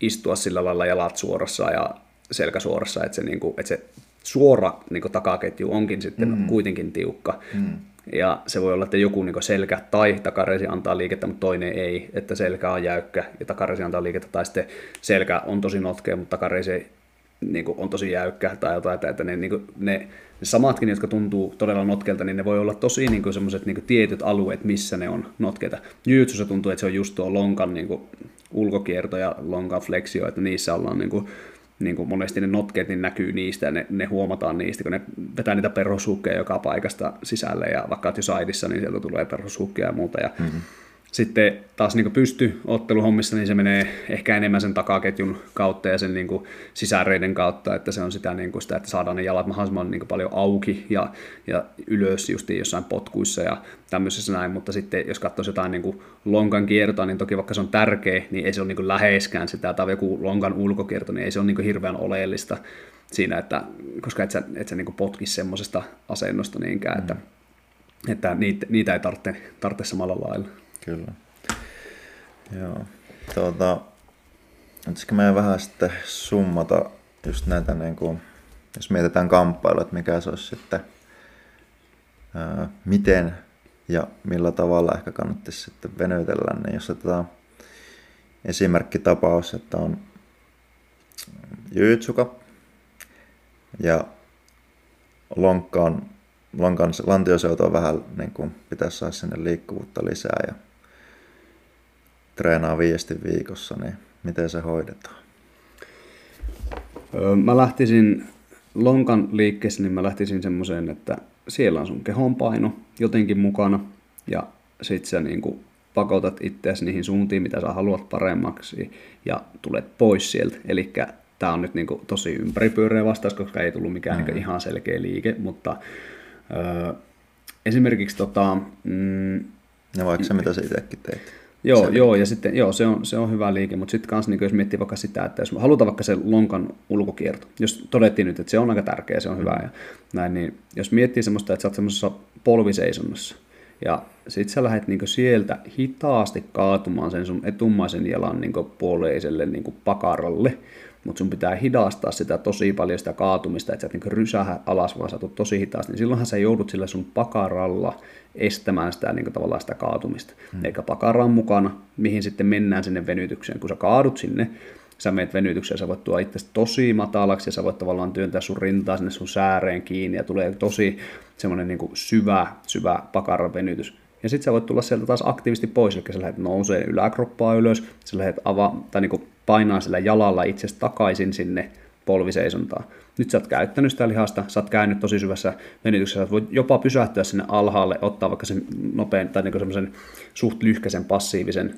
istua sillä lailla jalat suorassa ja selkä suorassa, että se, niin kuin, että se suora niin kuin takaketju onkin sitten mm. kuitenkin tiukka. Mm. Ja se voi olla, että joku niin selkä tai takareisi antaa liikettä, mutta toinen ei, että selkä on jäykkä ja takareisi antaa liikettä, tai sitten selkä on tosi notkea, mutta takareisi niin kuin, on tosi jäykkä tai jotain, että, että ne, niin kuin, ne, ne samatkin, jotka tuntuu todella notkelta, niin ne voi olla tosi niin kuin, semmoiset niin tietyt alueet, missä ne on notkeita. Jyytsyssä tuntuu, että se on just tuo lonkan niin kuin, ulkokierto ja lonkan fleksio, että niissä ollaan niin kuin, niin kuin monesti ne notkeet niin näkyy niistä ja ne, ne huomataan niistä, kun ne vetää niitä perhoshukkeja joka paikasta sisälle ja vaikka jo saidissa, niin sieltä tulee perhoshukkeja ja muuta. Ja mm-hmm sitten taas niin pystyotteluhommissa, niin se menee ehkä enemmän sen takaketjun kautta ja sen niin kuin sisäreiden kautta, että se on sitä, niin kuin sitä että saadaan ne jalat mahdollisimman niin kuin paljon auki ja, ja ylös justiin jossain potkuissa ja tämmöisessä näin, mutta sitten jos katsoo jotain niin kuin lonkan kiertoa, niin toki vaikka se on tärkeä, niin ei se ole niin kuin läheskään sitä, tai joku lonkan ulkokierto, niin ei se ole niin kuin hirveän oleellista, siinä, että, koska et sä, et sä niin potkisi semmoisesta asennosta niinkään, mm. että, että niitä, niitä ei tarvitse, tarvitse samalla lailla. Kyllä. Joo. Tuota, pitäisikö meidän vähän sitten summata just näitä, niin kuin, jos mietitään kamppailua, että mikä se olisi sitten, ää, miten ja millä tavalla ehkä kannattaisi sitten venytellä, niin jos otetaan esimerkkitapaus, että on jyytsuka ja lonkkaan, lonkan lantioseuto vähän niin kuin pitäisi saada sinne liikkuvuutta lisää ja treenaa viiesti viikossa, niin miten se hoidetaan? Mä lähtisin lonkan liikkeessä, niin mä lähtisin semmoiseen, että siellä on sun kehon paino jotenkin mukana ja sit sä niinku pakotat itseäsi niihin suuntiin, mitä sä haluat paremmaksi ja tulet pois sieltä. Eli tämä on nyt niinku tosi ympäripyöreä vastaus, koska ei tullut mikään niinku ihan selkeä liike, mutta ö, esimerkiksi tota... Mm, ja vaikka se, mitä sä itsekin teit. Joo, joo, ja sitten joo, se, on, se on hyvä liike, mutta sitten kanssa, niin jos miettii vaikka sitä, että jos halutaan vaikka se lonkan ulkokierto, jos todettiin nyt, että se on aika tärkeä, se on hyvä ja näin, niin jos miettii semmoista, että sä oot semmoisessa polviseisonnassa, ja sit sä lähdet niinku sieltä hitaasti kaatumaan sen sun etummaisen jalan niinku puoleiselle niinku pakaralle, mutta sun pitää hidastaa sitä tosi paljon sitä kaatumista, että sä et niinku rysähä alas, vaan sä tosi hitaasti, niin silloinhan sä joudut sillä sun pakaralla estämään sitä niinku tavallaan sitä kaatumista. Hmm. Eikä pakara on mukana, mihin sitten mennään sinne venytykseen. Kun sä kaadut sinne, sä meet venytykseen, sä voit tuoda itse tosi matalaksi ja sä voit tavallaan työntää sun rintaa sinne sun sääreen kiinni ja tulee tosi semmoinen niin syvä, syvä pakaran venytys. Ja sitten sä voit tulla sieltä taas aktiivisesti pois, eli sä lähdet nousee yläkroppaa ylös, sä lähdet ava, tai niin painaa sillä jalalla itse takaisin sinne polviseisontaan. Nyt sä oot käyttänyt sitä lihasta, sä oot käynyt tosi syvässä venytyksessä, sä voit jopa pysähtyä sinne alhaalle, ottaa vaikka sen nopean tai niin semmoisen suht lyhkäisen passiivisen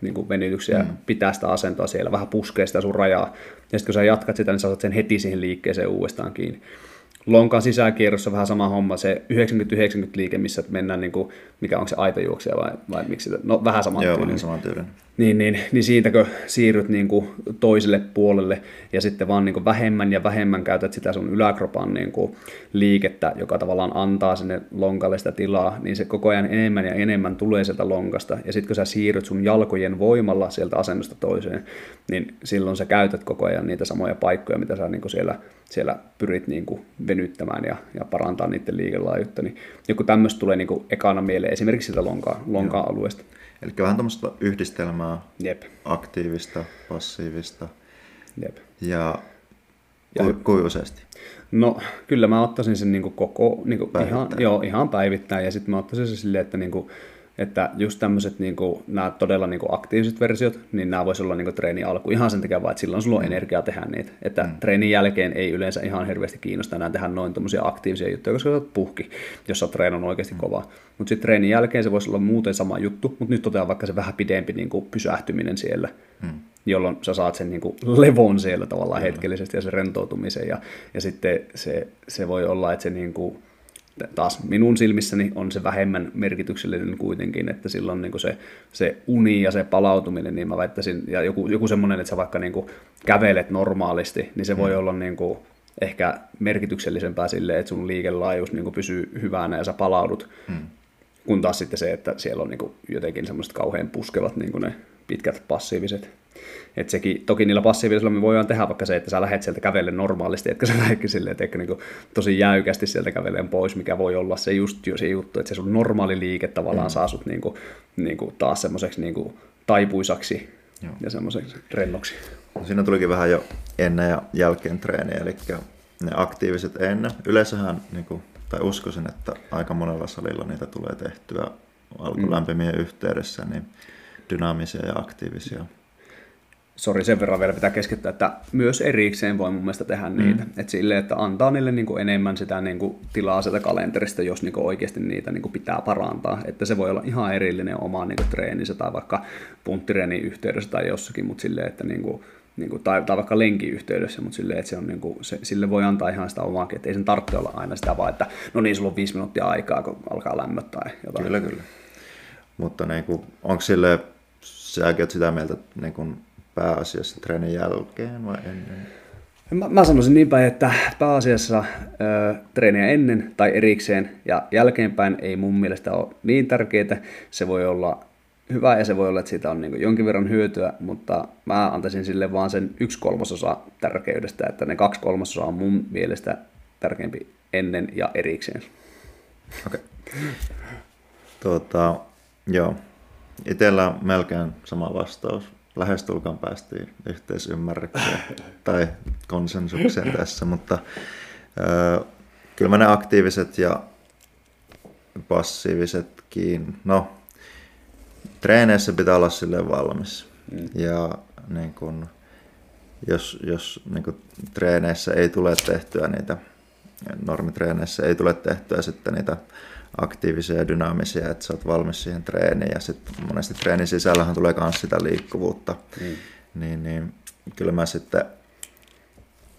niin kuin venytyksiä, mm. pitää sitä asentoa siellä, vähän puskee sitä sun rajaa. Ja sitten kun sä jatkat sitä, niin sä saat sen heti siihen liikkeeseen uudestaan kiinni. Lonkan sisäkierrossa vähän sama homma, se 90-90 liike, missä mennään, niin kuin, mikä on se aitojuoksija vai, vai miksi, no vähän saman Joo, tyylin. saman tyylin. Niin, niin, niin siitäkö siirryt niin kuin toiselle puolelle ja sitten vaan niin kuin vähemmän ja vähemmän käytät sitä sun yläkropan niin kuin liikettä, joka tavallaan antaa sinne lonkalle sitä tilaa, niin se koko ajan enemmän ja enemmän tulee sieltä lonkasta. Ja sitten kun sä siirryt sun jalkojen voimalla sieltä asennosta toiseen, niin silloin sä käytät koko ajan niitä samoja paikkoja, mitä sä niin kuin siellä, siellä pyrit niin kuin venyttämään ja, ja parantaa niiden liikelaajuutta. Niin joku tämmöistä tulee niin kuin ekana mieleen esimerkiksi sitä lonkaa, lonkaa alueesta. Eli vähän tämmöistä yhdistelmää, Jep. aktiivista, passiivista. Jep. Ja, ja ku, kuinka useasti? No kyllä mä ottaisin sen niin kuin koko, niin kuin ihan, joo, ihan päivittäin ja sitten mä ottaisin sen silleen, että niin kuin, että just tämmöiset niin kuin, nämä todella niin kuin aktiiviset versiot, niin nämä voisi olla niin kuin treeni alku ihan sen takia vaan, että silloin sulla on mm. energiaa tehdä niitä. Että mm. treenin jälkeen ei yleensä ihan hirveästi kiinnosta enää tehdä noin tämmöisiä aktiivisia juttuja, koska sä oot puhki, jos sä oot treenannut oikeasti mm. kovaa. Mutta sitten treenin jälkeen se voisi olla muuten sama juttu, mutta nyt totean vaikka se vähän pidempi niin kuin pysähtyminen siellä. Mm jolloin sä saat sen niin kuin levon siellä tavallaan Kyllä. hetkellisesti ja sen rentoutumisen. Ja, ja sitten se, se voi olla, että se niin kuin, taas minun silmissäni on se vähemmän merkityksellinen kuitenkin, että silloin niin se, se uni ja se palautuminen, niin mä väittäisin, ja joku, joku semmoinen, että sä vaikka niin kuin kävelet normaalisti, niin se mm. voi olla niin kuin ehkä merkityksellisempää silleen, että sun liikelaajuus niin kuin pysyy hyvänä ja sä palaudut, mm. kun taas sitten se, että siellä on niin kuin jotenkin semmoiset kauhean puskevat niin kuin ne pitkät passiiviset et sekin, toki niillä passiivisilla me voidaan tehdä vaikka se, että sä lähdet sieltä kävelle normaalisti, etkä sä lähdekin silleen, että niin tosi jäykästi sieltä käveleen pois, mikä voi olla se just jo se juttu, että se sun normaali liike tavallaan mm. saa sut niin kuin, niin kuin taas semmoiseksi niin kuin taipuisaksi Joo. ja semmoiseksi rennoksi. No siinä tulikin vähän jo ennen ja jälkeen treeniä, eli ne aktiiviset ennen. Yleensähän, niin kuin, tai uskoisin, että aika monella salilla niitä tulee tehtyä alkulämpimien mm. yhteydessä, niin dynaamisia ja aktiivisia sori sen verran vielä pitää keskittyä, että myös erikseen voi mun mielestä tehdä mm. niitä. Että silleen, että antaa niille niin kuin enemmän sitä niin kuin tilaa sieltä kalenterista, jos niin kuin oikeasti niitä niin kuin pitää parantaa. Että se voi olla ihan erillinen oma niin kuin treenissä tai vaikka punttireenin yhteydessä tai jossakin, mutta silleen, että niin kuin, niin kuin, tai, tai vaikka lenkin yhteydessä, mutta silleen, että se on, niin kuin, se, sille voi antaa ihan sitä omaakin, että ei sen tarvitse olla aina sitä vaan, että no niin, sulla on viisi minuuttia aikaa, kun alkaa lämmöttää jotain. Kyllä, kyllä. Mutta niin kuin, onko sille, säkin sitä mieltä, niin kuin, pääasiassa treenin jälkeen vai ennen? Mä, mä sanoisin niin päin, että pääasiassa ö, treeniä ennen tai erikseen ja jälkeenpäin ei mun mielestä ole niin tärkeää. Se voi olla hyvä ja se voi olla, että siitä on niin jonkin verran hyötyä, mutta mä antaisin sille vaan sen yksi kolmasosa tärkeydestä, että ne kaksi kolmasosaa on mun mielestä tärkeämpi ennen ja erikseen. Okei. Okay. Tuota, joo. Itellä on melkein sama vastaus. Lähestulkaan päästiin yhteisymmärrykseen tai konsensukseen tässä, mutta ö, kyllä mä ne aktiiviset ja passiivisetkin, no treeneissä pitää olla sille valmis. Mm. Ja niin kun, jos, jos niin kun, treeneissä ei tule tehtyä niitä, normitreeneissä ei tule tehtyä sitten niitä aktiivisia ja dynaamisia, että sä oot valmis siihen treeniin ja sitten monesti treenin sisällähän tulee myös sitä liikkuvuutta, mm. niin, niin kyllä mä sitten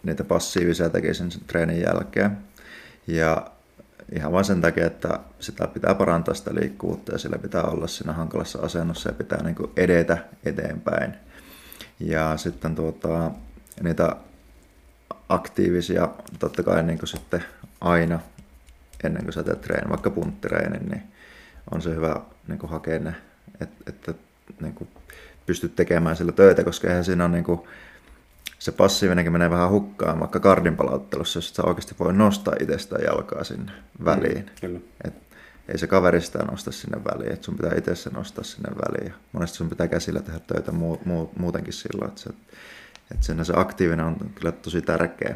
niitä passiivisia tekisin sen treenin jälkeen. Ja ihan vain sen takia, että sitä pitää parantaa sitä liikkuvuutta ja sillä pitää olla siinä hankalassa asennossa ja pitää niin edetä eteenpäin. Ja sitten tuota, niitä aktiivisia totta kai niin sitten aina ennen kuin sä teet treenin, vaikka punttireenin, niin on se hyvä niin hakea ne, että, että niin pystyt tekemään sillä töitä, koska eihän siinä on niin kuin, se passiivinenkin menee vähän hukkaan, vaikka kardin palauttelussa, jos sä oikeasti voi nostaa itsestä jalkaa sinne väliin. Mm, kyllä. Et ei se kaveri sitä nosta sinne väliin, että sun pitää itse se nostaa sinne väliin. Ja monesti sun pitää käsillä tehdä töitä muu, muu, muutenkin silloin, että se, että se aktiivinen on kyllä tosi tärkeä.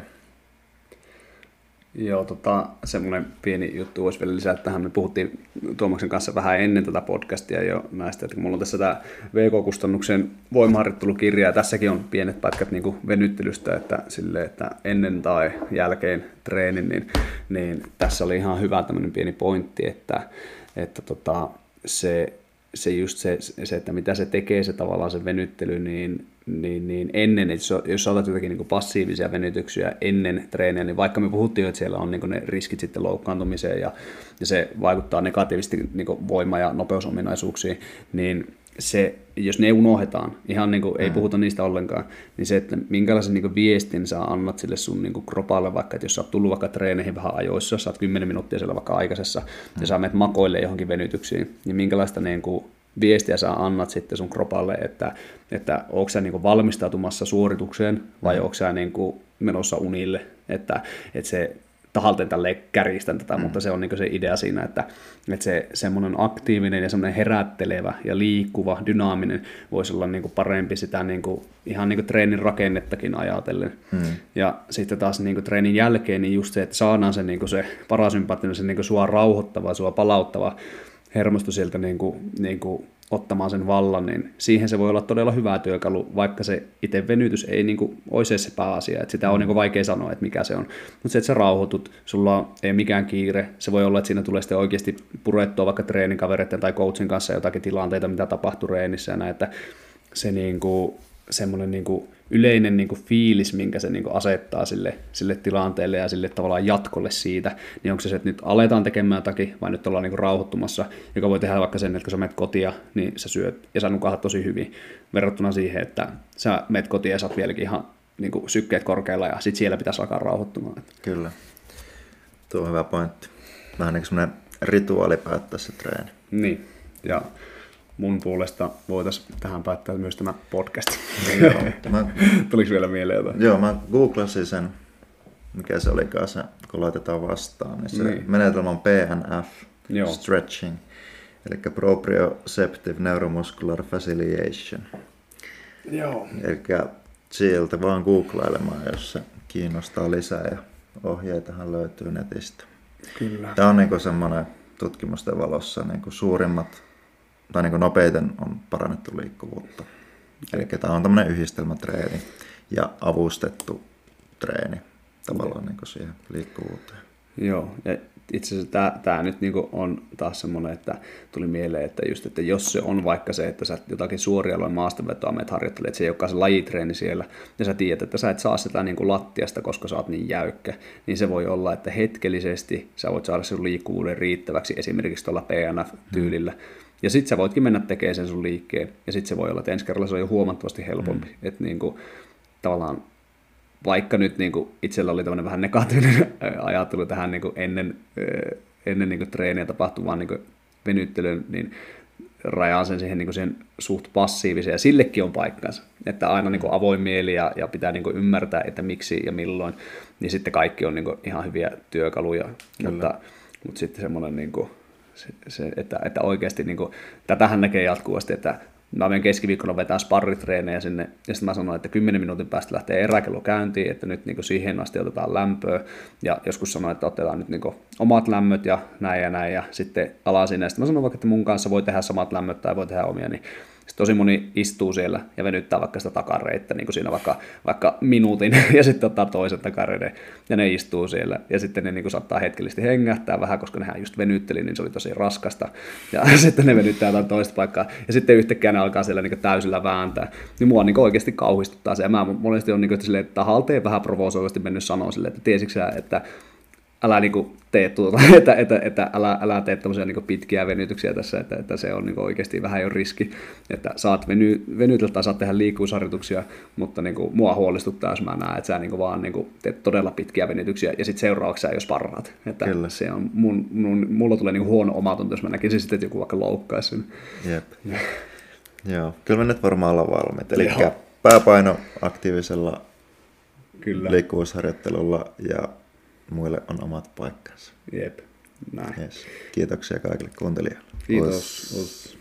Joo, tota, semmoinen pieni juttu voisi vielä lisätä tähän. Me puhuttiin Tuomaksen kanssa vähän ennen tätä podcastia jo näistä, että mulla on tässä tämä VK-kustannuksen voimaharjoittelukirja, ja tässäkin on pienet pätkät niin venyttelystä, että, sille, että ennen tai jälkeen treenin, niin, niin tässä oli ihan hyvä tämmöinen pieni pointti, että, että tota, se, se just se, se, että mitä se tekee se tavallaan se venyttely, niin niin, niin ennen, että jos sä otat jotakin niin passiivisia venytyksiä ennen treeniä, niin vaikka me puhuttiin että siellä on niin ne riskit sitten loukkaantumiseen ja, ja se vaikuttaa negatiivisesti niin voima- ja nopeusominaisuuksiin, niin se, jos ne unohdetaan, ihan niin kuin, ei mm. puhuta niistä ollenkaan, niin se, että minkälaisen niin viestin sä annat sille sun niin kropalle, vaikka että jos sä oot tullut vaikka treeneihin vähän ajoissa, sä oot 10 minuuttia siellä vaikka aikaisessa, mm. ja sä menet makoille johonkin venytyksiin, niin minkälaista niin kuin, viestiä sä annat sitten sun kropalle, että, että onko sä niin valmistautumassa suoritukseen vai mm. onko sä niin menossa unille, että, että se tahalteen tälle kärjistän tätä, mm. mutta se on niin se idea siinä, että, että se semmoinen aktiivinen ja semmoinen herättelevä ja liikkuva, dynaaminen voisi olla niin parempi sitä niin kuin, ihan niin treenin rakennettakin ajatellen. Mm. Ja sitten taas niin treenin jälkeen niin just se, että saadaan se, niin se parasympaattinen, se niin sua rauhoittava, sua palauttava hermosto sieltä niin kuin, niin kuin ottamaan sen vallan, niin siihen se voi olla todella hyvä työkalu, vaikka se itse venytys ei niin kuin, olisi se pääasia, että sitä on niin kuin, vaikea sanoa, että mikä se on. Mutta se, että sä rauhoitut, sulla ei mikään kiire, se voi olla, että siinä tulee sitten oikeasti purettua vaikka treenikavereiden tai coachin kanssa jotakin tilanteita, mitä tapahtuu reenissä ja näin, että se niin kuin, semmoinen niin kuin, yleinen niin kuin fiilis, minkä se niin kuin asettaa sille, sille tilanteelle ja sille tavallaan jatkolle siitä, niin onko se se, että nyt aletaan tekemään jotakin vai nyt ollaan niin kuin rauhoittumassa, joka voi tehdä vaikka sen, että kun sä menet kotia, niin sä syöt ja sä nukahat tosi hyvin verrattuna siihen, että sä menet kotia ja sä oot vieläkin ihan niin kuin sykkeet korkealla ja sit siellä pitäisi alkaa rauhoittumaan. Kyllä. Tuo on hyvä pointti. Vähän niin kuin semmoinen rituaali päättää se treeni. Niin, ja mun puolesta voitaisiin tähän päättää myös tämä podcast. Joo, mä, Tuliko vielä mieleen jotain? Joo, mä googlasin sen, mikä se olikaan se, kun laitetaan vastaan. Niin se niin. menetelmä on PNF, Joo. stretching, eli proprioceptive neuromuscular facilitation. Joo. Eli sieltä vaan googlailemaan, jos se kiinnostaa lisää ja ohjeitahan löytyy netistä. Kyllä. Tämä on niin semmoinen tutkimusten valossa niin suurimmat tai niin nopeiten on parannettu liikkuvuutta. Eli tämä on tämmöinen yhdistelmätreeni ja avustettu treeni tavallaan niin siihen liikkuvuuteen. Joo, ja itse asiassa tämä, tämä nyt niin on taas semmoinen, että tuli mieleen, että just, että jos se on vaikka se, että sä jotakin suorialojen maastavetoa menet harjoittelet, että se ei olekaan se lajitreeni siellä, ja sä tiedät, että sä et saa sitä niin kuin lattiasta, koska sä oot niin jäykkä, niin se voi olla, että hetkellisesti sä voit saada sen liikkuvuuden riittäväksi esimerkiksi tuolla PNF-tyylillä, hmm ja sitten sä voitkin mennä tekemään sen sun liikkeen, ja sitten se voi olla, että ensi kerralla se on jo huomattavasti helpompi. Mm. Että niin kuin, tavallaan vaikka nyt niin kuin itsellä oli tämmöinen vähän negatiivinen ajattelu tähän niin kuin ennen, ennen niin kuin treeniä tapahtuvaan niin kuin venyttelyyn, niin rajaan sen siihen, niin kuin siihen suht passiiviseen, ja sillekin on paikkansa. Että aina niin kuin avoin mieli ja, ja pitää niin kuin ymmärtää, että miksi ja milloin, niin sitten kaikki on niin kuin ihan hyviä työkaluja. Mutta, mutta sitten semmoinen, niin kuin, se, että, että oikeasti, niin kuin, tätähän näkee jatkuvasti, että mä menen keskiviikkona vetää sparritreenejä sinne, ja sitten mä sanoin, että 10 minuutin päästä lähtee eräkello käyntiin, että nyt niin siihen asti otetaan lämpöä, ja joskus sanoin, että otetaan nyt niin omat lämmöt ja näin ja näin, ja sitten alasin, ja sitten mä sanoin vaikka, että mun kanssa voi tehdä samat lämmöt tai voi tehdä omia, niin tosi moni istuu siellä ja venyttää vaikka sitä takareittä, niin kuin siinä vaikka, vaikka minuutin, ja sitten ottaa toisen takareiden, ja ne istuu siellä, ja sitten ne niin kuin saattaa hetkellisesti hengähtää vähän, koska nehän just venytteli, niin se oli tosi raskasta, ja sitten ne venyttää jotain toista paikkaa, ja sitten yhtäkkiä ne alkaa siellä niin täysillä vääntää, niin mua niin oikeasti kauhistuttaa se, ja mä monesti on niin kuin, silleen, että vähän provosoivasti mennyt sanoa silleen, että tiesitkö että älä niinku tee tuota, että, että, että älä, älä tee tämmöisiä niinku pitkiä venytyksiä tässä, että, että se on niinku oikeasti vähän jo riski, että saat veny, venytellä tai saat tehdä liikkuvuusharjoituksia, mutta niinku, mua huolestuttaa, jos mä näen, että sä niinku vaan niinku teet todella pitkiä venytyksiä ja sitten seuraavaksi sä jos parhaat. Että Kyllä. se on, mun, mun, mulla tulee niinku huono omatunto, jos mä näkisin sitten, että joku vaikka loukkaisi sen. Jep. Joo, kyllä me nyt varmaan ollaan valmiit. Eli pääpaino aktiivisella Kyllä. liikkuvuusharjoittelulla ja muille on omat paikkansa. Jep, näin. Yes. Kiitoksia kaikille kuuntelijoille. Kiitos. Us. Us.